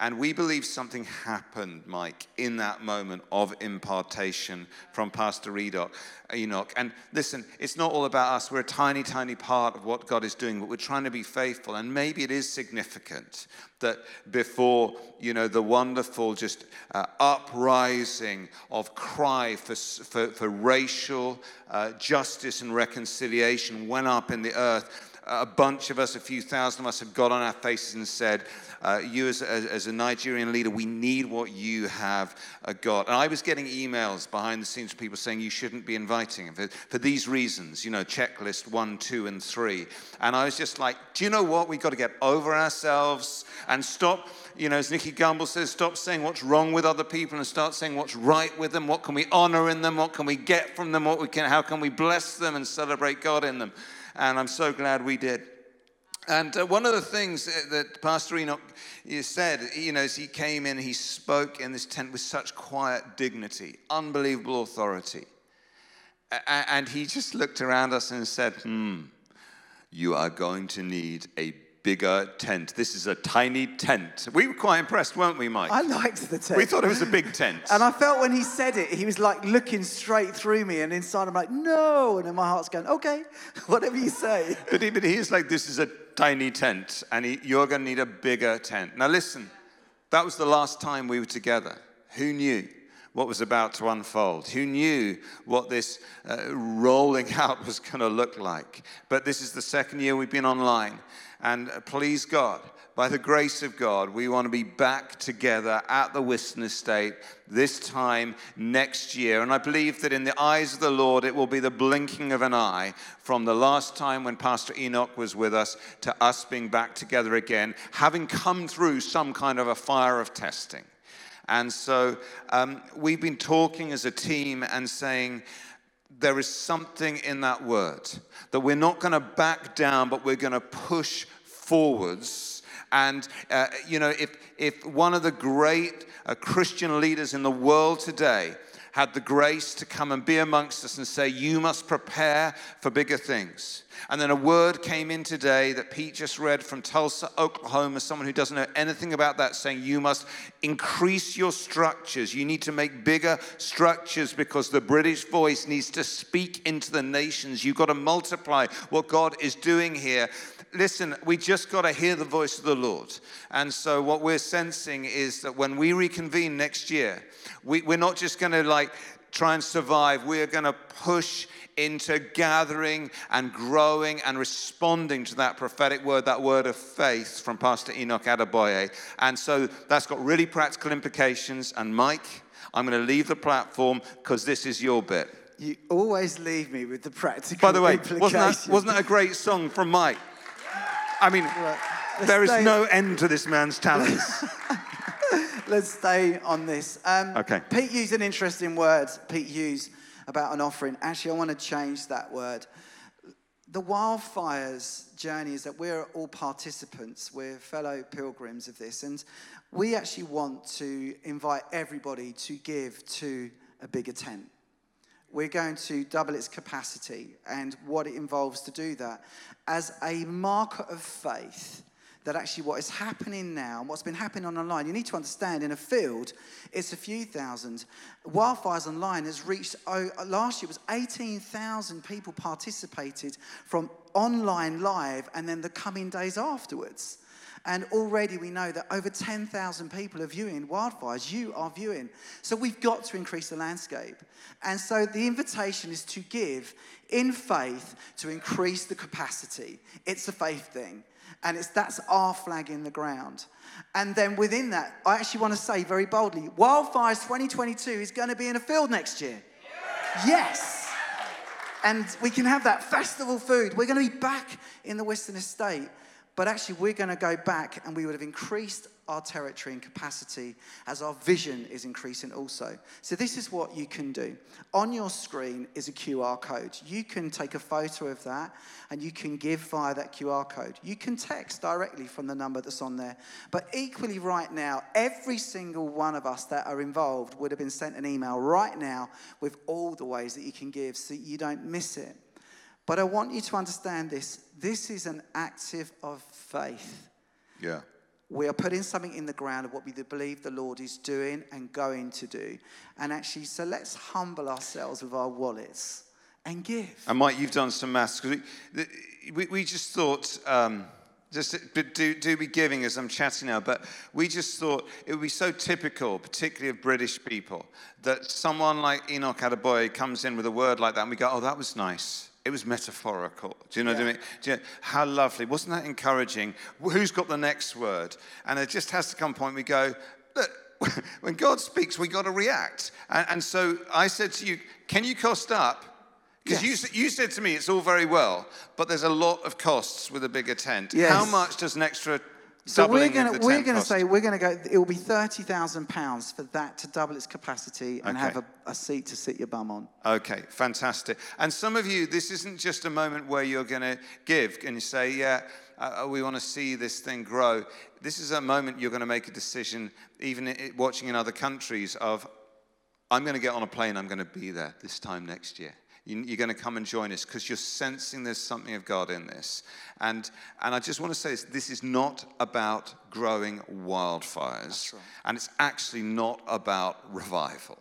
Speaker 11: And we believe something happened, Mike, in that moment of impartation from Pastor Enoch. Enoch. And listen, it's not all about us. We're a tiny, tiny part of what God is doing, but we're trying to be faithful. And maybe it is significant that before, you know, the wonderful just uh, uprising of cry for, for, for racial uh, justice and reconciliation went up in the earth, a bunch of us, a few thousand of us, have got on our faces and said, uh, You, as, as, as, a Nigerian leader, we need what you have uh, got. And I was getting emails behind the scenes from people saying you shouldn't be inviting for, for these reasons, you know, checklist one, two, and three. And I was just like, Do you know what? We've got to get over ourselves and stop you know, as Nicky Gumbel says, stop saying what's wrong with other people and start saying what's right with them. What can we honor in them? What can we get from them? What we can, how can we bless them and celebrate God in them? And I'm so glad we did. And uh, one of the things that Pastor Enoch said, you know, as he came in, he spoke in this tent with such quiet dignity, unbelievable authority. And he just looked around us and said, Hmm, you are going to need a bigger tent. This is a tiny tent. We were quite impressed, weren't we, Mike?
Speaker 8: I liked the tent.
Speaker 11: We thought it was a big tent.
Speaker 8: And I felt when he said it, he was like looking straight through me, and inside I'm like, no. And then my heart's going, okay, [LAUGHS] whatever you say.
Speaker 11: But, he, but he's like, this is a tiny tent, and he, you're going to need a bigger tent. Now, listen, that was the last time we were together. Who knew what was about to unfold? Who knew what this uh, rolling [LAUGHS] out was going to look like? But this is the second year we've been online, and please God, by the grace of God, we want to be back together at the Wiston Estate this time next year. And I believe that in the eyes of the Lord, it will be the blinking of an eye from the last time when Pastor Enoch was with us to us being back together again, having come through some kind of a fire of testing. And so um, we've been talking as a team and saying, there is something in that word that we're not going to back down, but we're going to push forwards. And, uh, you know, if, if one of the great uh, Christian leaders in the world today had the grace to come and be amongst us and say, You must prepare for bigger things. And then a word came in today that Pete just read from Tulsa, Oklahoma, someone who doesn't know anything about that, saying, You must increase your structures. You need to make bigger structures because the British voice needs to speak into the nations. You've got to multiply what God is doing here listen, we just got to hear the voice of the Lord. And so, what we're sensing is that when we reconvene next year, we, we're not just going to like try and survive, we're going to push into gathering and growing and responding to that prophetic word, that word of faith from Pastor Enoch Adeboye. And so that's got really practical implications. And Mike, I'm going to leave the platform because this is your bit.
Speaker 8: You always leave me with the practical
Speaker 11: By the way, wasn't that, wasn't that a great song from Mike? I mean, there is
Speaker 8: stay-
Speaker 11: no end to this man's talents. [LAUGHS]
Speaker 8: Let's stay on this. Um,
Speaker 11: Okay.
Speaker 8: Pete used an interesting word, Pete used about an offering. Actually, I want to change that word. The wildfires journey is that we're all participants, we're fellow pilgrims of this, and we actually want to invite everybody to give to a bigger tent. We're going to double its capacity and what it involves to do that as a marker of faith that actually what is happening now and what's been happening on online, you need to understand in a field, it's a few thousand. Wildfires Online has reached, oh, last year was 18,000 people participated from online live and then the coming days afterwards. And already we know that over 10,000 people are viewing wildfires. You are viewing. So we've got to increase the landscape. And so the invitation is to give in faith to increase the capacity. It's a faith thing. And it's, that's our flag in the ground. And then within that, I actually want to say very boldly Wildfires 2022 is going to be in a field next year. Yes. And we can have that festival food. We're going to be back in the Wiston Estate. But actually, we're going to go back and we would have increased our territory and capacity as our vision is increasing also. So, this is what you can do. On your screen is a QR code. You can take a photo of that and you can give via that QR code. You can text directly from the number that's on there. But equally, right now, every single one of us that are involved would have been sent an email right now with all the ways that you can give so you don't miss it. But I want you to understand this this is an active of faith.
Speaker 11: yeah.
Speaker 8: We are putting something in the ground of what we believe the Lord is doing and going to do. And actually, so let's humble ourselves with our wallets and give.
Speaker 11: And Mike, you've done some maths. 'cause we, we, we just thought, um, just but do, do be giving as I'm chatting now, but we just thought it would be so typical, particularly of British people, that someone like Enoch Adeboye comes in with a word like that and we go, oh, that was nice. It was metaphorical. Do you know what I mean? Do you know, how lovely. Wasn't that encouraging? Who's got the next word? And it just has to come a point we go, look, [LAUGHS] when God speaks, we got to react. And, and so I said to you, can you cost up? Because you, you said to me, it's all very well, but there's a lot of costs with a bigger tent.
Speaker 8: Yes.
Speaker 11: How much does an extra
Speaker 8: So we're gonna we're gonna say we're gonna go. It will be thirty thousand pounds for that to double its capacity and
Speaker 11: Okay.
Speaker 8: have a, a seat to sit your bum on.
Speaker 11: Okay, fantastic. And some of you, this isn't just a moment where you're going to give and you say, Yeah, uh, we want to see this thing grow. This is a moment you're going to make a decision, even watching in other countries, of I'm going to get on a plane, I'm going to be there this time next year. You- You're going to come and join us because you're sensing there's something of God in this. And, and I just want to say this this is not about growing wildfires, and it's actually not about revival.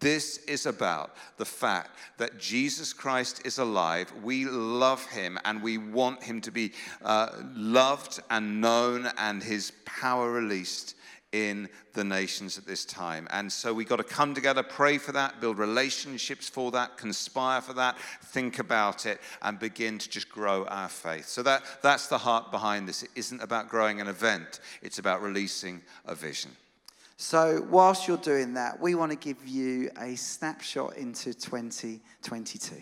Speaker 11: This is about the fact that Jesus Christ is alive. We love him and we want him to be uh, loved and known and his power released in the nations at this time. And so we've got to come together, pray for that, build relationships for that, conspire for that, think about it, and begin to just grow our faith. So that, that's the heart behind this. It isn't about growing an event, it's about releasing a vision.
Speaker 8: So, whilst you're doing that, we want to give you a snapshot into 2022.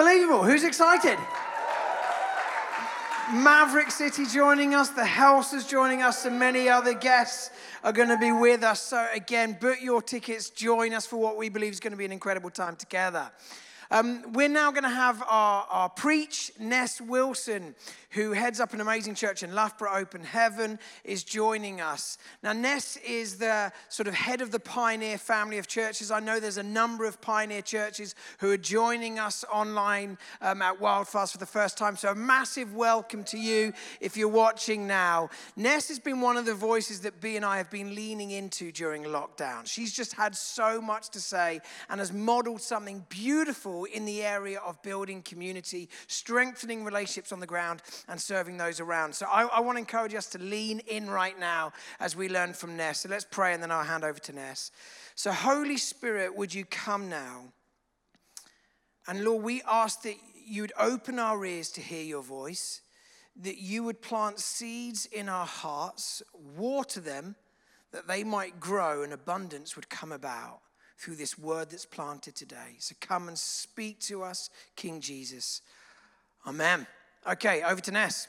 Speaker 1: Unbelievable. Who's excited? Maverick City joining us, the house is joining us, and many other guests are going to be with us. So, again, book your tickets, join us for what we believe is going to be an incredible time together. Um, we're now going to have our, our preach. Ness Wilson, who heads up an amazing church in Loughborough Open Heaven, is joining us. Now, Ness is the sort of head of the Pioneer family of churches. I know there's a number of Pioneer churches who are joining us online um, at Wildfires for the first time. So, a massive welcome to you if you're watching now. Ness has been one of the voices that B and I have been leaning into during lockdown. She's just had so much to say and has modeled something beautiful in the area of building community, strengthening relationships on the ground, and serving those around. So I, I want to encourage us to lean in right now as we learn from Ness. So let's pray and then I'll hand over to Ness. So, Holy Spirit, would you come now? And Lord, we ask that you would open our ears to hear your voice, that you would plant seeds in our hearts, water them, that they might grow and abundance would come about through this word that's planted today. So come and speak to us, King Jesus. Amen. Okay, over to Ness.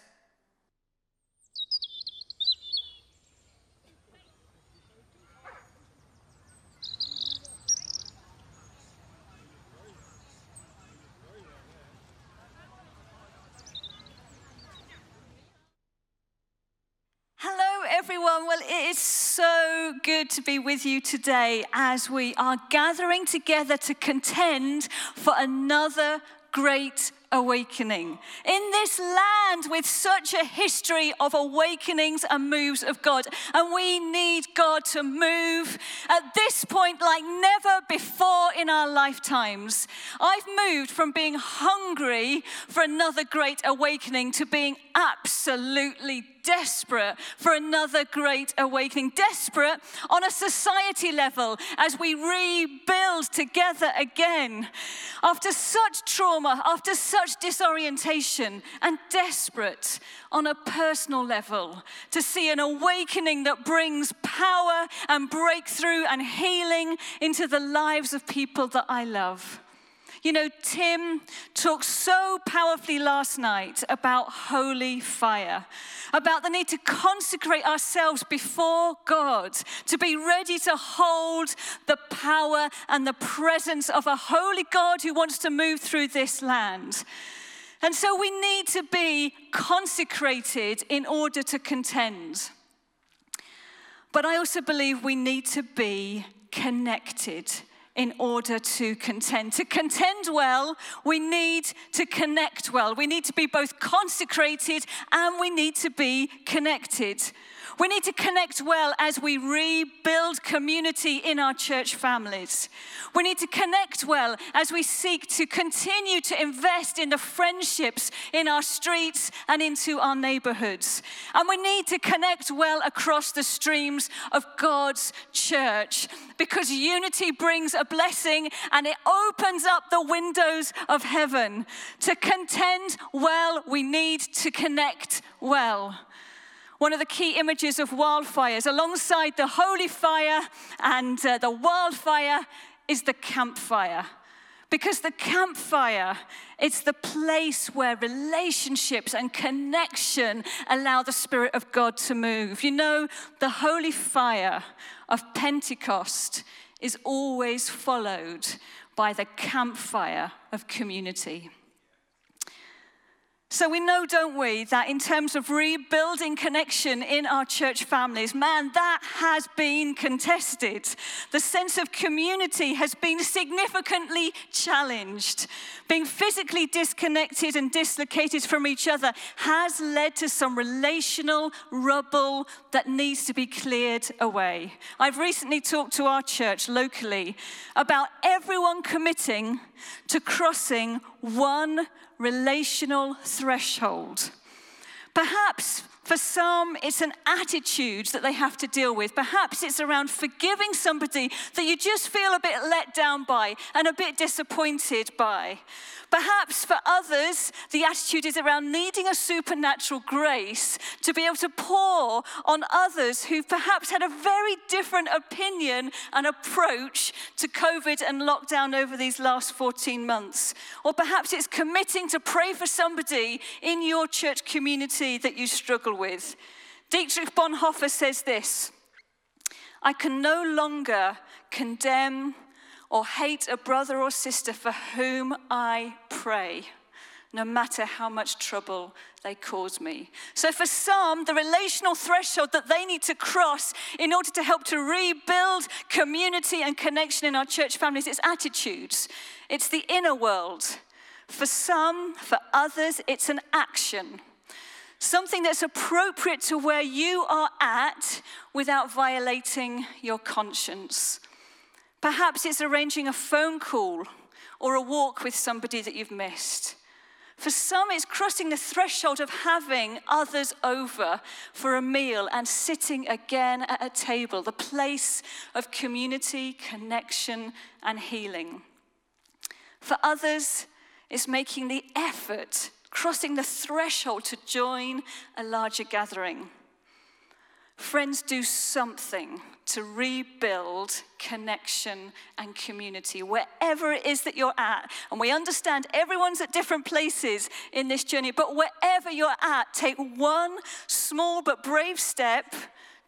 Speaker 12: Hello, everyone. Well, it is so good to be with you today as we are gathering together to contend for another great awakening. In this land with such a history of awakenings and moves of God, and we need God to move at this point like never before in our lifetimes. I've moved from being hungry for another great awakening to being absolutely desperate for another great awakening, desperate on a society level as we rebuild together again. After such trauma, after such disorientation, and desperate on a personal level to see an awakening that brings power and breakthrough and healing into the lives of people that I love. You know, Tim talked so powerfully last night about holy fire, about the need to consecrate ourselves before God, to be ready to hold the power and the presence of a holy God who wants to move through this land. And so we need to be consecrated in order to contend. But I also believe we need to be connected in order to contend. To contend well, we need to connect well. We need to be both consecrated and we need to be connected. We need to connect well as we rebuild community in our church families. We need to connect well as we seek to continue to invest in the friendships in our streets and into our neighborhoods. And we need to connect well across the streams of God's church because unity brings a blessing and it opens up the windows of heaven. To contend well, we need to connect well one of the key images of wildfires. Alongside the holy fire and uh, the wildfire is the campfire. Because the campfire, it's the place where relationships and connection allow the Spirit of God to move. You know, the holy fire of Pentecost is always followed by the campfire of community. So we know, don't we, that in terms of rebuilding connection in our church families, man, that has been contested. The sense of community has been significantly challenged. Being physically disconnected and dislocated from each other has led to some relational rubble that needs to be cleared away. I've recently talked to our church locally about everyone committing to crossing one relational threshold. Perhaps for some, it's an attitude that they have to deal with. Perhaps it's around forgiving somebody that you just feel a bit let down by and a bit disappointed by. Perhaps for others, the attitude is around needing a supernatural grace to be able to pour on others who perhaps had a very different opinion and approach to COVID and lockdown over these last 14 months. Or perhaps it's committing to pray for somebody in your church community that you struggle with. Dietrich Bonhoeffer says this I can no longer condemn or hate a brother or sister for whom I pray, no matter how much trouble they cause me. So, for some, the relational threshold that they need to cross in order to help to rebuild community and connection in our church families, is attitudes, it's the inner world. For some, for others, it's an action. Something that's appropriate to where you are at without violating your conscience. Perhaps it's arranging a phone call or a walk with somebody that you've missed. For some, it's crossing the threshold of having others over for a meal and sitting again at a table, the place of community, connection, and healing. For others, it's making the effort, crossing the threshold to join a larger gathering. Friends, do something to rebuild connection and community wherever it is that you're at. And we understand everyone's at different places in this journey, but wherever you're at, take one small but brave step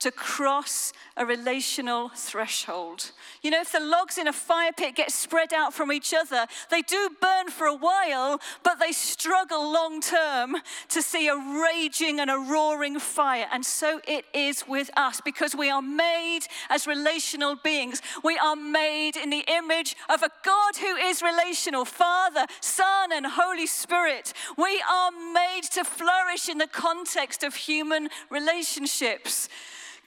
Speaker 12: to cross a relational threshold. You know, if the logs in a fire pit get spread out from each other, they do burn for a while, but they struggle long term to see a raging and a roaring fire. And so it is with us because we are made as relational beings. We are made in the image of a God who is relational Father, Son, and Holy Spirit. We are made to flourish in the context of human relationships.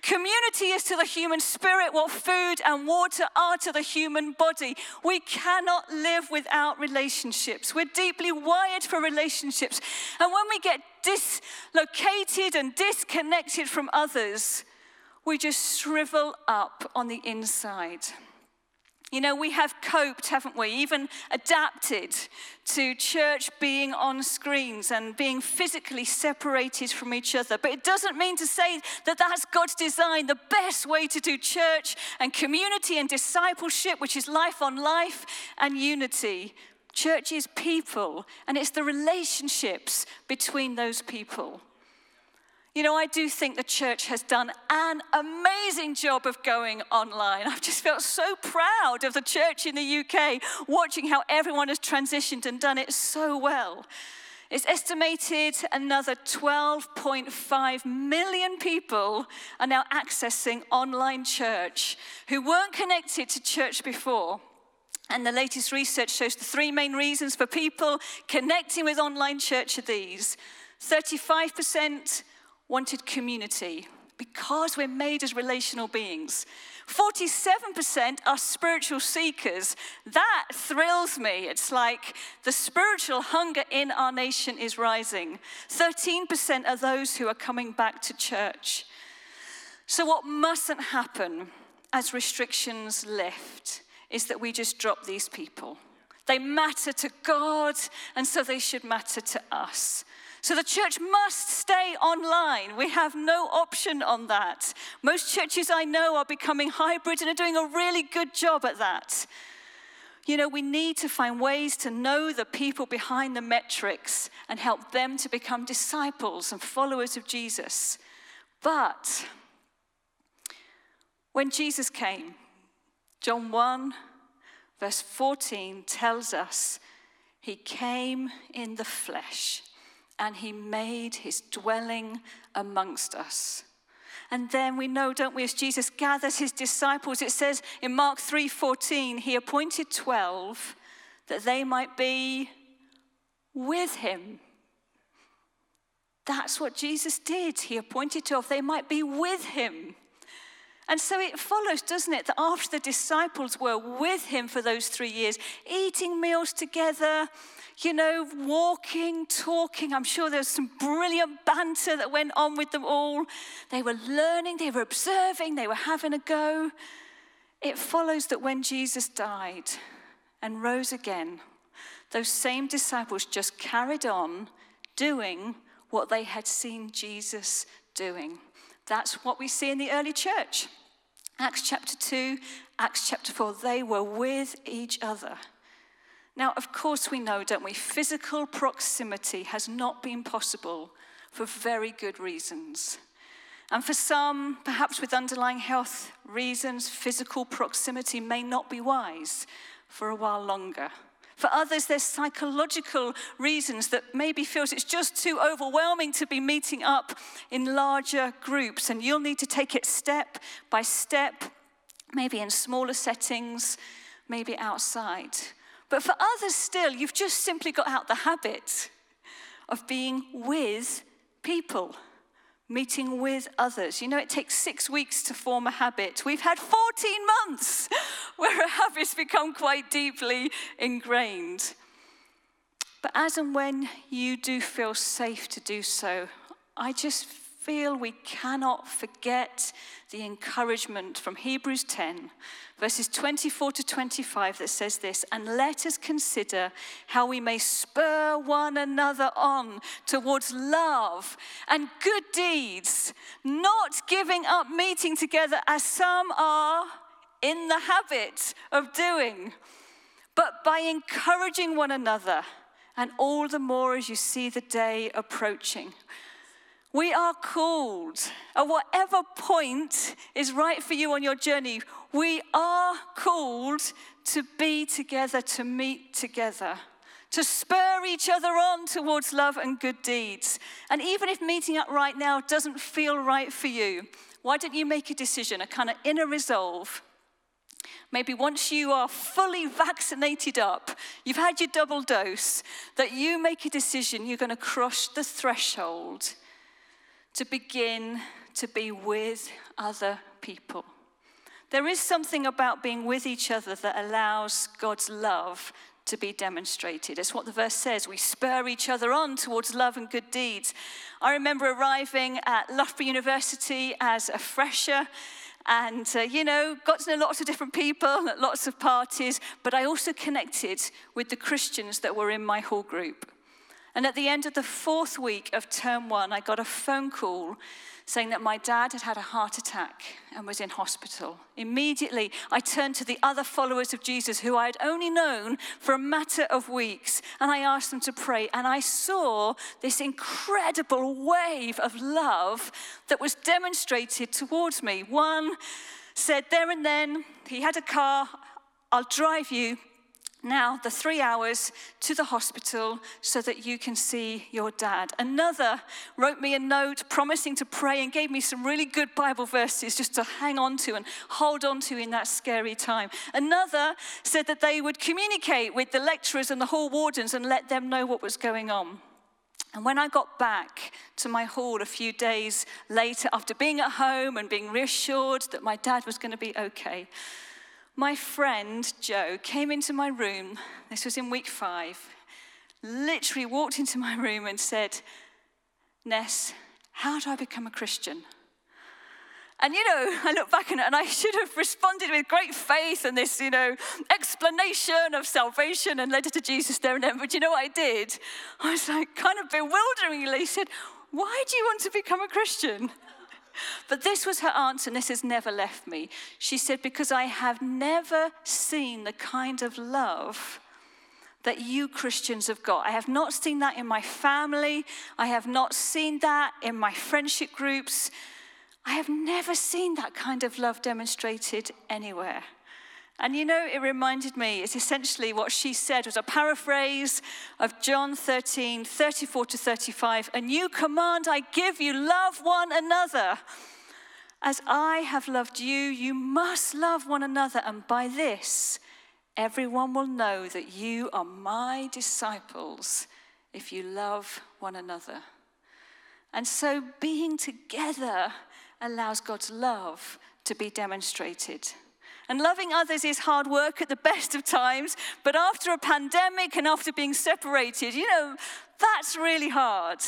Speaker 12: Community is to the human spirit what food and water are to the human body. We cannot live without relationships. We're deeply wired for relationships. And when we get dislocated and disconnected from others, we just shrivel up on the inside. You know, we have coped, haven't we? Even adapted to church being on screens and being physically separated from each other. But it doesn't mean to say that that's God's design, the best way to do church and community and discipleship, which is life on life and unity. Church is people, and it's the relationships between those people. You know, I do think the church has done an amazing job of going online. I've just felt so proud of the church in the UK, watching how everyone has transitioned and done it so well. It's estimated another 12.5 million people are now accessing online church who weren't connected to church before. And the latest research shows the three main reasons for people connecting with online church are these 35% wanted community, because we're made as relational beings. 47% are spiritual seekers. That thrills me. It's like the spiritual hunger in our nation is rising. 13% are those who are coming back to church. So, what mustn't happen as restrictions lift is that we just drop these people. They matter to God, and so they should matter to us. So the church must stay online. We have no option on that. Most churches I know are becoming hybrid and are doing a really good job at that. You know, we need to find ways to know the people behind the metrics and help them to become disciples and followers of Jesus. But when Jesus came, John 1, verse 14 tells us he came in the flesh and he made his dwelling amongst us. And then we know, don't we, as Jesus gathers his disciples, it says in Mark 3:14, he appointed 12 that they might be with him. That's what Jesus did. He appointed 12, they might be with him. And so it follows, doesn't it, that after the disciples were with him for those three years, eating meals together, you know, walking, talking. I'm sure there was some brilliant banter that went on with them all. They were learning, they were observing, they were having a go. It follows that when Jesus died and rose again, those same disciples just carried on doing what they had seen Jesus doing. That's what we see in the early church. Acts chapter 2, Acts chapter 4, they were with each other. Now, of course, we know, don't we? Physical proximity has not been possible for very good reasons. And for some, perhaps with underlying health reasons, physical proximity may not be wise for a while longer. For others, there's psychological reasons that maybe feels it's just too overwhelming to be meeting up in larger groups, and you'll need to take it step by step, maybe in smaller settings, maybe outside. But for others, still, you've just simply got out the habit of being with people, meeting with others. You know, it takes six weeks to form a habit. We've had 14 months [LAUGHS] where a habit's become quite deeply ingrained. But as and when you do feel safe to do so, I just feel we cannot forget the encouragement from Hebrews 10, verses 24 to 25, that says this And let us consider how we may spur one another on towards love and good deeds, not giving up meeting together as some are in the habit of doing, but by encouraging one another, and all the more as you see the day approaching. We are called at whatever point is right for you on your journey. We are called to be together, to meet together, to spur each other on towards love and good deeds. And even if meeting up right now doesn't feel right for you, why don't you make a decision, a kind of inner resolve? Maybe once you are fully vaccinated up, you've had your double dose, that you make a decision you're going to cross the threshold to begin to be with other people. There is something about being with each other that allows God's love to be demonstrated. It's what the verse says. We spur each other on towards love and good deeds. I remember arriving at Loughborough University as a fresher and, uh, you know, got to know lots of different people at lots of parties, but I also connected with the Christians that were in my hall group. And at the end of the fourth week of term one, I got a phone call saying that my dad had had a heart attack and was in hospital. Immediately, I turned to the other followers of Jesus who I had only known for a matter of weeks, and I asked them to pray. And I saw this incredible wave of love that was demonstrated towards me. One said, There and then, he had a car, I'll drive you now the three hours to the hospital so that you can see your dad. Another wrote me a note promising to pray and gave me some really good Bible verses just to hang on to and hold on to in that scary time. Another said that they would communicate with the lecturers and the hall wardens and let them know what was going on. And when I got back to my hall a few days later, after being at home and being reassured that my dad was going to be okay, my friend Joe came into my room. This was in week five. Literally walked into my room and said, Ness, how do I become a Christian? And you know, I look back on it and I should have responded with great faith and this, you know, explanation of salvation and led it to Jesus there and then. But you know what I did? I was like, kind of bewilderingly said, Why do you want to become a Christian? But this was her answer, and this has never left me. She said, Because I have never seen the kind of love that you Christians have got. I have not seen that in my family. I have not seen that in my friendship groups. I have never seen that kind of love demonstrated anywhere. And you know, it reminded me, it's essentially what she said was a paraphrase of John 13, 34 to 35. A new command I give you love one another. As I have loved you, you must love one another. And by this, everyone will know that you are my disciples if you love one another. And so being together allows God's love to be demonstrated. And loving others is hard work at the [LAUGHS] best of times, but after a pandemic and after being separated, you know, that's really hard.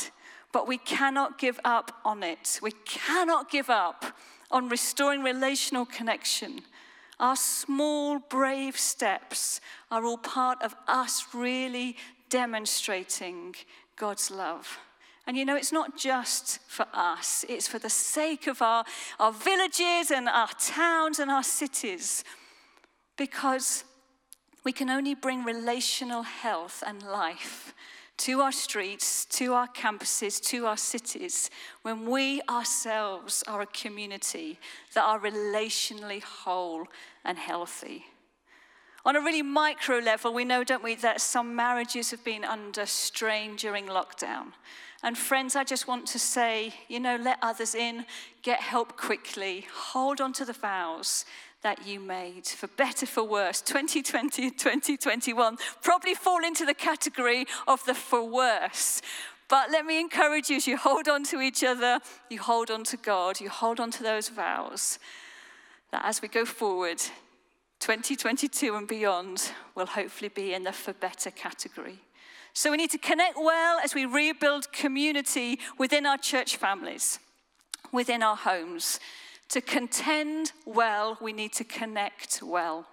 Speaker 12: But we cannot give up on it. We cannot give up on restoring relational connection. Our small, brave steps are all part of us really demonstrating God's love. And you know, it's not just for us, it's for the sake of our, our villages and our towns and our cities. Because we can only bring relational health and life to our streets, to our campuses, to our cities, when we ourselves are a community that are relationally whole and healthy. On a really micro level, we know, don't we, that some marriages have been under strain during lockdown. And friends, I just want to say, you know, let others in, get help quickly, hold on to the vows that you made, for better, for worse. 2020, 2021 probably fall into the category of the for worse. But let me encourage you as you hold on to each other, you hold on to God, you hold on to those vows, that as we go forward, 2022 and beyond will hopefully be in the for better category. So we need to connect well as we rebuild community within our church families, within our homes. To contend well, we need to connect well.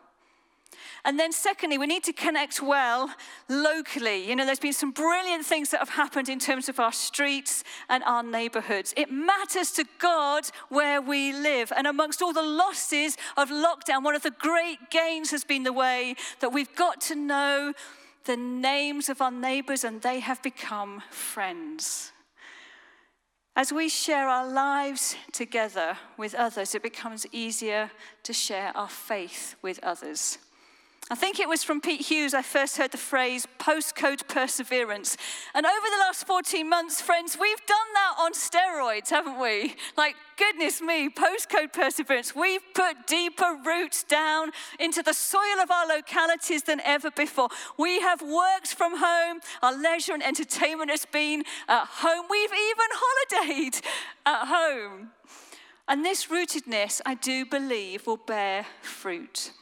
Speaker 12: And then, secondly, we need to connect well locally. You know, there's been some brilliant things that have happened in terms of our streets and our neighborhoods. It matters to God where we live. And amongst all the losses of lockdown, one of the great gains has been the way that we've got to know the names of our neighbors and they have become friends. As we share our lives together with others, it becomes easier to share our faith with others. I think it was from Pete Hughes I first heard the phrase postcode perseverance. And over the last 14 months, friends, we've done that on steroids, haven't we? Like, goodness me, postcode perseverance. We've put deeper roots down into the soil of our localities than ever before. We have worked from home, our leisure and entertainment has been at home. We've even holidayed at home. And this rootedness, I do believe, will bear fruit.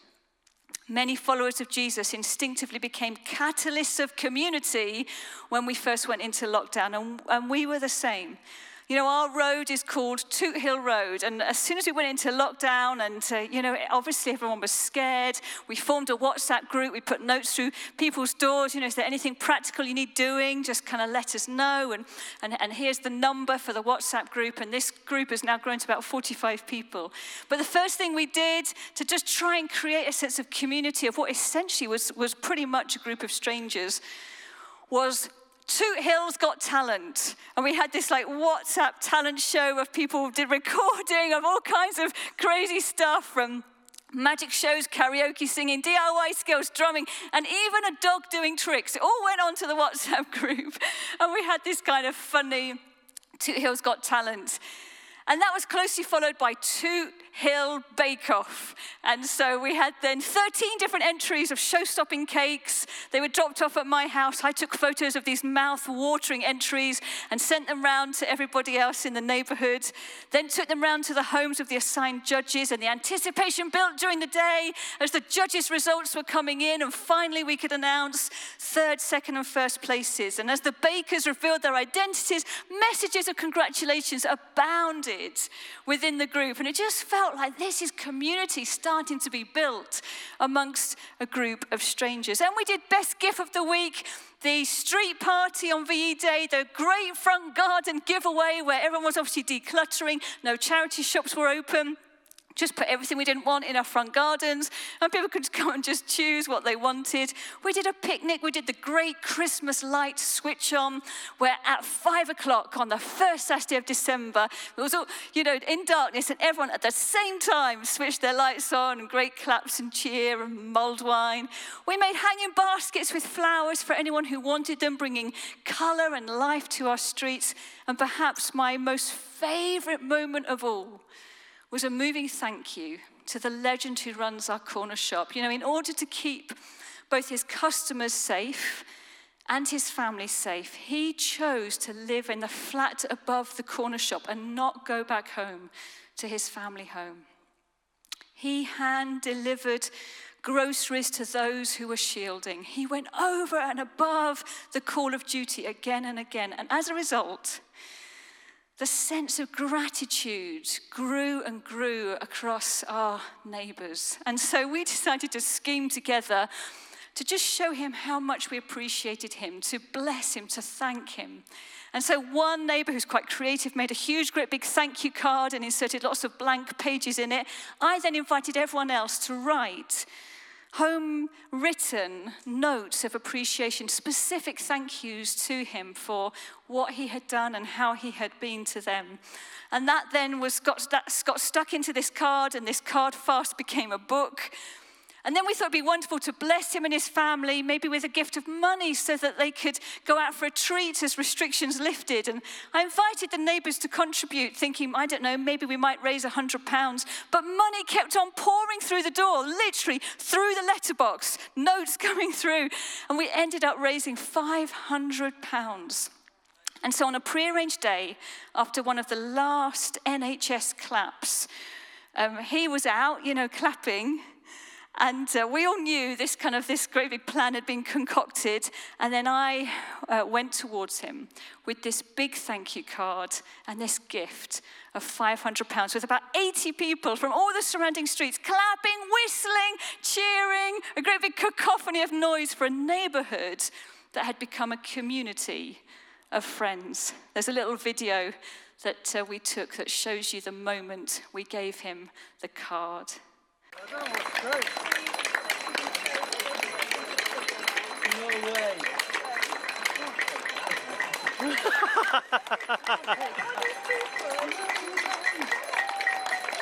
Speaker 12: Many followers of Jesus instinctively became catalysts of community when we first went into lockdown, and, and we were the same. You know, our road is called Toot Hill Road. And as soon as we went into lockdown, and, uh, you know, obviously everyone was scared, we formed a WhatsApp group. We put notes through people's doors. You know, is there anything practical you need doing? Just kind of let us know. And, and, and here's the number for the WhatsApp group. And this group has now grown to about 45 people. But the first thing we did to just try and create a sense of community of what essentially was, was pretty much a group of strangers was Toot Hill's Got Talent. And we had this like WhatsApp talent show of people did recording of all kinds of crazy stuff from magic shows, karaoke singing, DIY skills, drumming, and even a dog doing tricks. It all went onto the WhatsApp [LAUGHS] group. And we had this kind of funny Toot Hill's Got Talent. And that was closely followed by Toot Hill Bake Off. And so we had then 13 different entries of show stopping cakes. They were dropped off at my house. I took photos of these mouth watering entries and sent them round to everybody else in the neighborhood. Then took them round to the homes of the assigned judges. And the anticipation built during the day as the judges' results were coming in. And finally, we could announce third, second, and first places. And as the bakers revealed their identities, messages of congratulations abounded within the group. And it just felt like this is community starting to be built amongst a group of strangers. And we did Best Gift of the Week, the street party on VE Day, the great front garden giveaway where everyone was obviously decluttering, no charity shops were open just put everything we didn't want in our front gardens, and people could come and just choose what they wanted. We did a picnic, we did the great Christmas light switch on, where at five o'clock on the first Saturday of December, it was all, you know, in darkness, and everyone at the same time switched their lights on, and great claps and cheer and mulled wine. We made hanging baskets with flowers for anyone who wanted them, bringing color and life to our streets. And perhaps my most favorite moment of all was a moving thank you to the legend who runs our corner shop. You know, in order to keep both his customers safe and his family safe, he chose to live in the flat above the corner shop and not go back home to his family home. He hand delivered groceries to those who were shielding. He went over and above the call of duty again and again. And as a result, the sense of gratitude grew and grew across our neighbors. And so we decided to scheme together to just show him how much we appreciated him, to bless him, to thank him. And so one neighbor who's quite creative made a huge, great big thank you card and inserted lots of blank pages in it. I then invited everyone else to write home written notes of appreciation, specific thank yous to him for what he had done and how he had been to them. And that then was got, that got stuck into this card, and this card fast became a book and then we thought it'd be wonderful to bless him and his family, maybe with a gift of money so that they could go out for a treat as restrictions lifted. And I invited the neighbors to contribute, thinking, I don't know, maybe we might raise a hundred pounds. But money kept on pouring through the door, literally through the letterbox, notes [LAUGHS] coming through. And we ended up raising 500 pounds. And so on a prearranged day, after one of the last NHS claps, um, he was out, you know, clapping and uh, we all knew this kind of this great big plan had been concocted. And then I uh, went towards him with this big thank you card and this gift of 500 pounds with about 80 people from all the surrounding streets clapping, whistling, cheering, a great big cacophony of noise for a neighborhood that had become a community of friends. There's a little video that uh, we took that shows you the moment we gave him the card.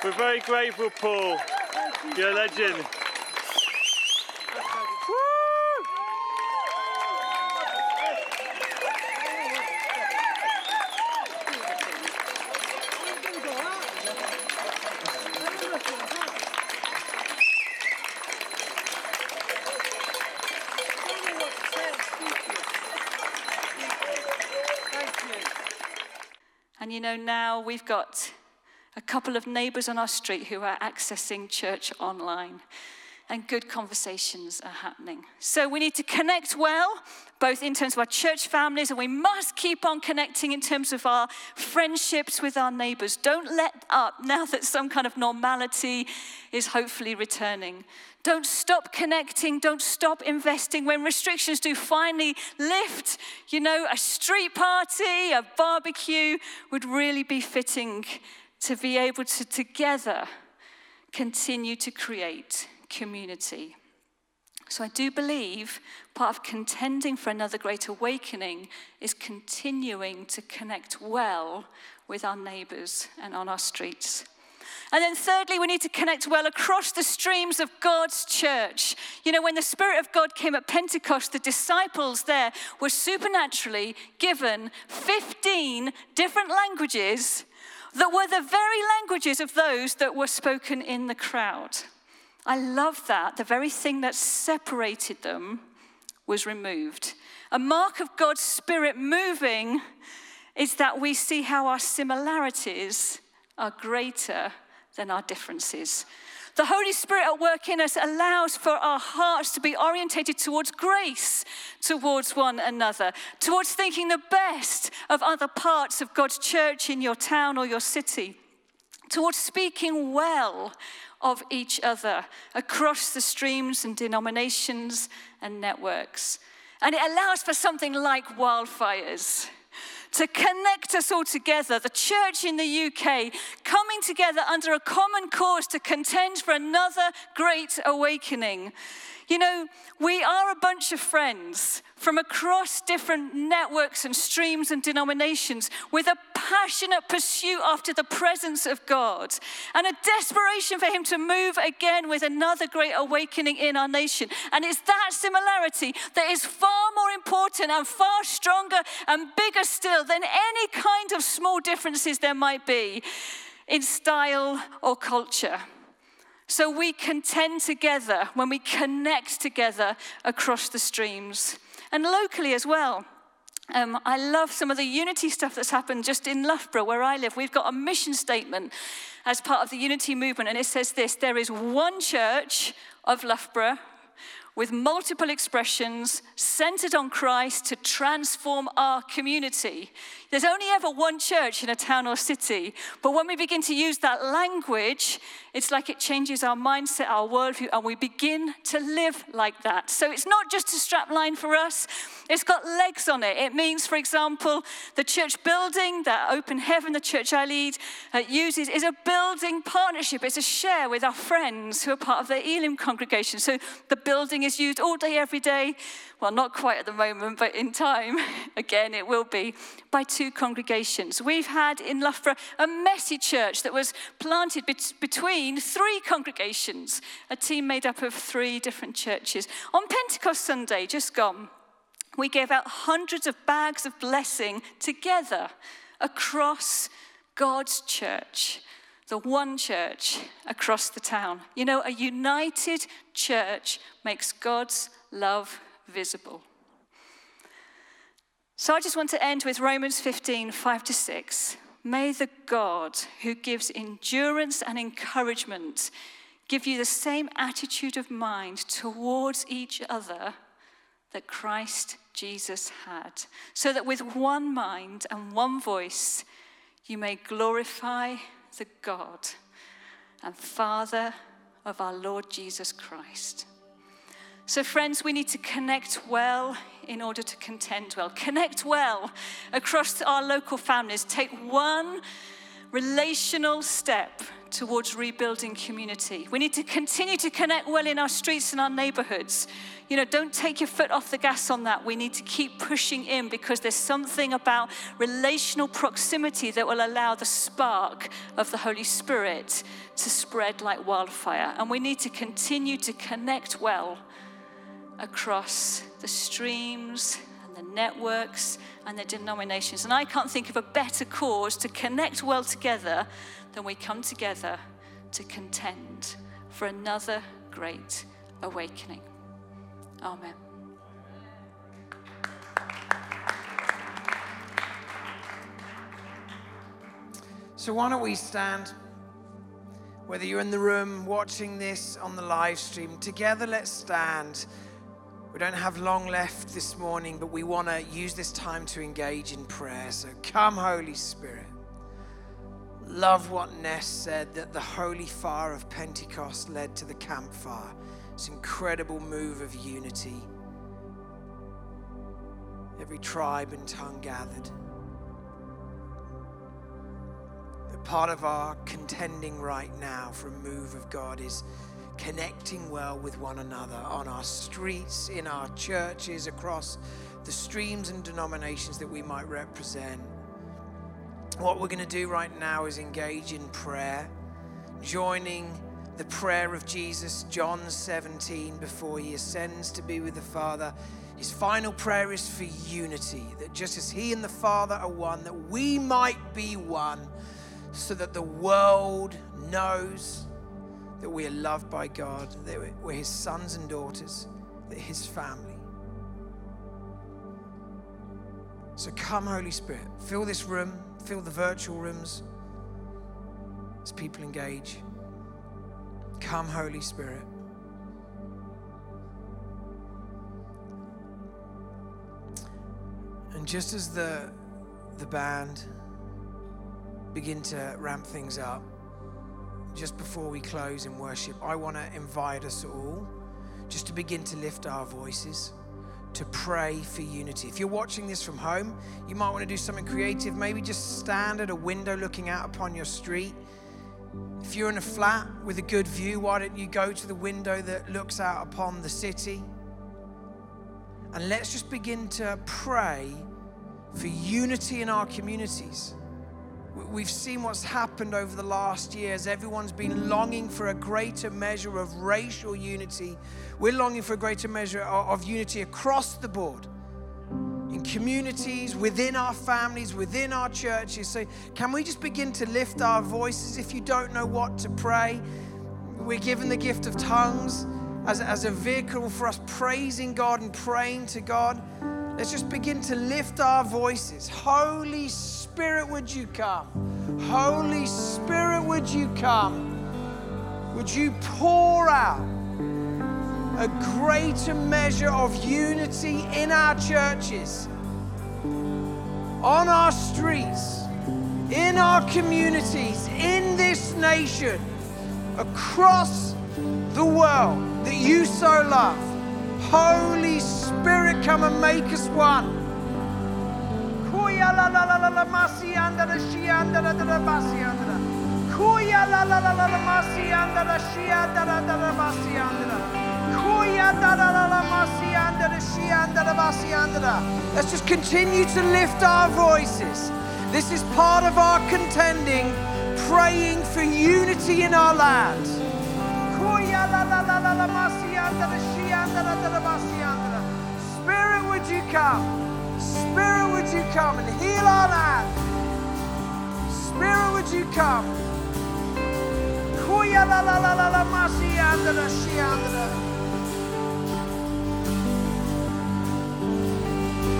Speaker 13: We're very grateful, Paul. You're a legend.
Speaker 12: And you know, now we've got a couple of neighbors on our street who are accessing church online and good conversations are happening. So we need to connect well, both in terms of our church families, and we must keep on connecting in terms of our friendships with our neighbors. Don't let up [LAUGHS] now that some kind of normality is hopefully returning. Don't stop connecting. Don't stop investing. When restrictions do finally lift, you know, a street party, a barbecue would really be fitting to be able to together continue to create community. So I do believe part of contending for another great awakening is continuing to connect well with our neighbors and on our streets. And then, thirdly, we need to connect well across the streams of God's church. You know, when the Spirit of God came at Pentecost, the disciples there were supernaturally given 15 different languages that were the very languages of those that were spoken in the crowd. I love that. The very thing that separated them was removed. A mark of God's Spirit moving is that we see how our similarities are greater than our differences. The Holy Spirit at work in us allows for our hearts to be orientated towards grace, towards one another, towards thinking the best of other parts of God's church in your town or your city, towards speaking well of each other across the streams and denominations and networks. And it allows for something like wildfires to connect us all together, the church in the UK coming together under a common cause to contend for another great awakening. You know, we are a bunch of friends from across different networks and streams and denominations with a passionate pursuit after the presence of God and a desperation for Him to move again with another great awakening in our nation. And it's that similarity that is far more important and far stronger and bigger still than any kind of small differences there might be in style or culture. So we contend together when we connect together across the streams and locally as well. Um, I love some of the unity stuff that's happened just in Loughborough, where I live. We've got a mission statement as part of the unity movement, and it says this There is one church of Loughborough with multiple expressions centered on Christ to transform our community. There's only ever one church in a town or city, but when we begin to use that language, it's like it changes our mindset, our worldview, and we begin to live like that. So it's not just a strap line for us, it's got legs on it. It means, for example, the church building that Open Heaven, the church I lead, uh, uses is a building partnership. It's a share with our friends who are part of the Elim congregation. So the building is used all day, every day. Well, not quite at the moment, but in time, [LAUGHS] again, it will be by two congregations. We've had in Loughborough a messy church that was planted bet- between three congregations, a team made up of three different churches. On Pentecost Sunday, just gone, we gave out hundreds of bags of blessing together across God's church, the one church across the town. You know, a united church makes God's love visible. So I just want to end with Romans 15, 5 to 6. May the God who gives endurance and encouragement give you the same attitude of mind towards each other that Christ Jesus had, so that with one mind and one voice you may glorify the God and Father of our Lord Jesus Christ. So, friends, we need to connect well in order to contend well. Connect well across our local families. Take one relational step towards rebuilding community. We need to continue to connect well in our streets and our neighborhoods. You know, don't take your foot off the gas on that. We need to keep pushing in because there's something about relational proximity that will allow the spark of the Holy Spirit to spread like wildfire. And we need to continue to connect well across the streams and the networks and the denominations. And I can't think of a better cause to connect well together than we come together to contend for another great awakening. Amen.
Speaker 1: So, why don't we stand? Whether you're in the room watching this on the live stream, together let's stand. We don't have long left this morning, but we want to use this time to engage in prayer. So come, Holy Spirit. Love what Ness said that the holy fire of Pentecost led to the campfire. This incredible move of unity. Every tribe and tongue gathered. But part of our contending right now for a move of God is connecting well with one another on our streets, in our churches, across the streams and denominations that we might represent. What we're going to do right now is engage in prayer, joining the prayer of Jesus, John 17, before he ascends to be with the Father. His final prayer is for unity, that just as he and the Father are one, that we might be one so that the world knows that we are loved by God, that we're His sons and daughters, that His family. So come, Holy Spirit, fill this room, fill the virtual rooms as people engage. Come, Holy Spirit. And just as the, the band begin to ramp things up, just before we close in worship, I want to invite us all just to begin to lift our voices, to pray for unity. If you're watching this from home, you might want to do something creative. Maybe just stand at a window looking out upon your street. If you're in a flat with a good view, why don't you go to the window that looks out upon the city? And let's just begin to pray for unity in our communities. We've seen what's happened over the last years. Everyone's been longing for a greater measure of racial unity. We're longing for a greater measure of unity across the board in communities, within our families, within our churches. So, can we just begin to lift our voices? If you don't know what to pray, we're given the gift of tongues as, as a vehicle for us praising God and praying to God. Let's just begin to lift our voices. Holy Spirit, would you come? Holy Spirit, would you come? Would you pour out a greater measure of unity in our churches, on our streets, in our communities, in this nation, across the world that you so love? Holy Spirit, come and make us one. Let's just continue to lift our voices. This is part of our contending, praying for unity in our land. Spirit, would you come? Spirit, would you come and heal our land? Spirit, would you come?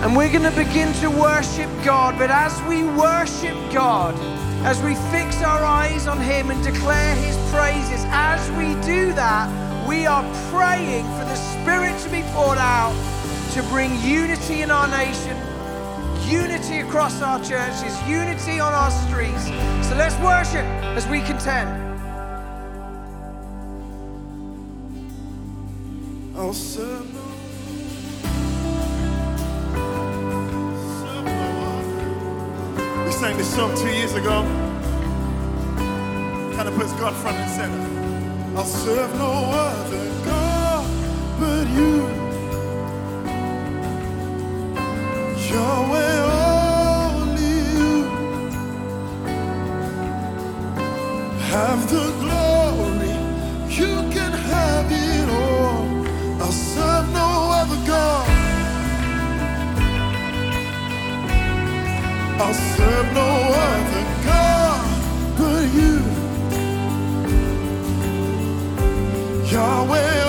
Speaker 1: And we're going to begin to worship God. But as we worship God, as we fix our eyes on Him and declare His praises, as we do that, we are praying for the Spirit to be poured out to bring unity in our nation, unity across our churches, unity on our streets. So let's worship as we contend.
Speaker 6: Sang this song two years ago. Kind of puts God front and center. I'll serve no other God but you. Yahweh, only you have the glory. You can have it all. I'll serve no other God. I'll serve no other God but you. Yahweh,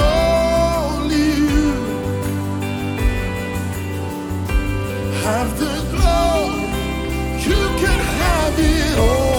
Speaker 6: only you have the glory. You can have it all.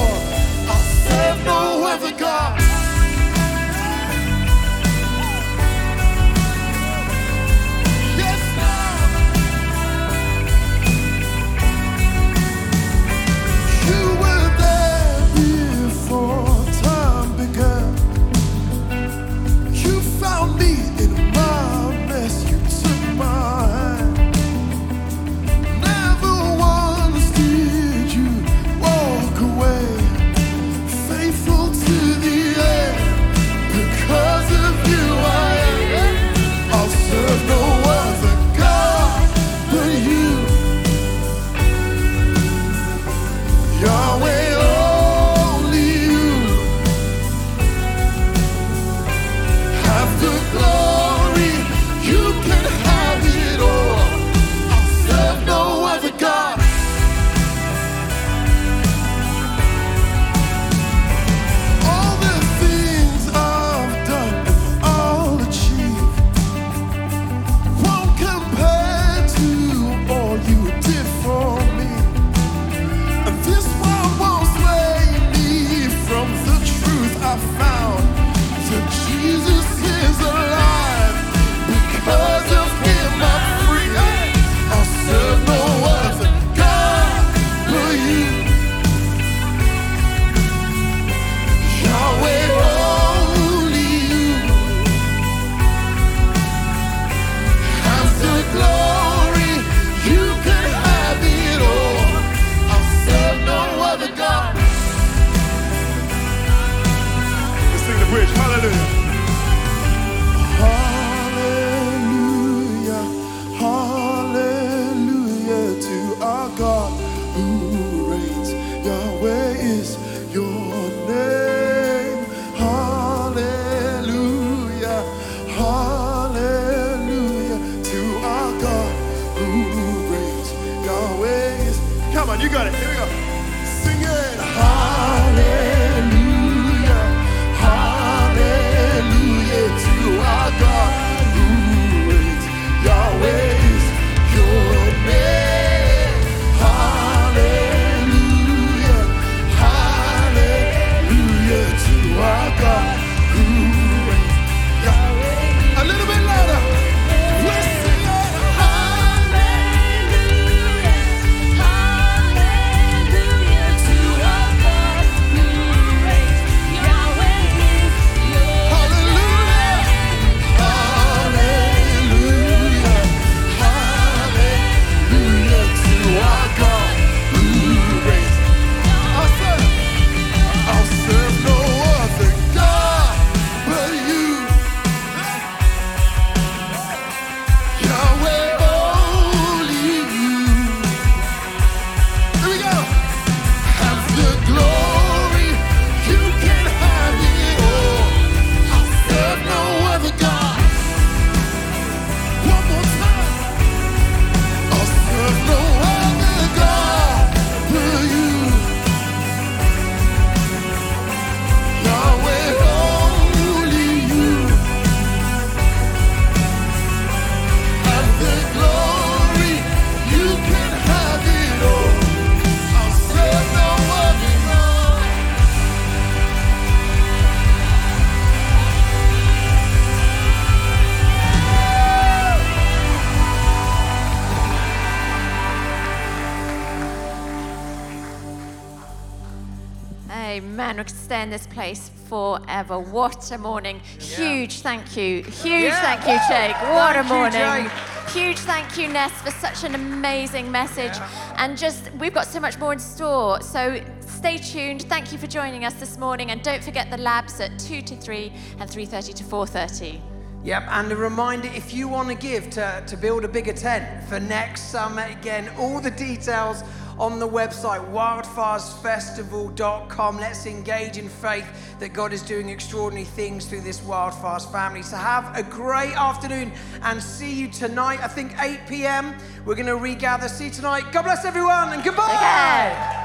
Speaker 2: Forever. What a morning. Huge thank you. Huge
Speaker 1: Yeah.
Speaker 2: thank you, oh, Jake. What a
Speaker 1: Thank you,
Speaker 2: morning.
Speaker 1: Jake.
Speaker 2: Huge thank you, Ness, for such an amazing message. And just, we've got so much more in store. So stay tuned. Thank you for joining us this morning. And don't forget the labs at 2 to 3 and 3.30 to 4.30.
Speaker 1: Yep, and a reminder if you want to give to, to build a bigger tent for next summer, again, all the details on the website, wildfiresfestival.com. Let's engage in faith that God is doing extraordinary things through this Wildfires family. So have a great afternoon and see you tonight, I think 8 p.m. We're going to regather. See you tonight. God bless everyone and goodbye.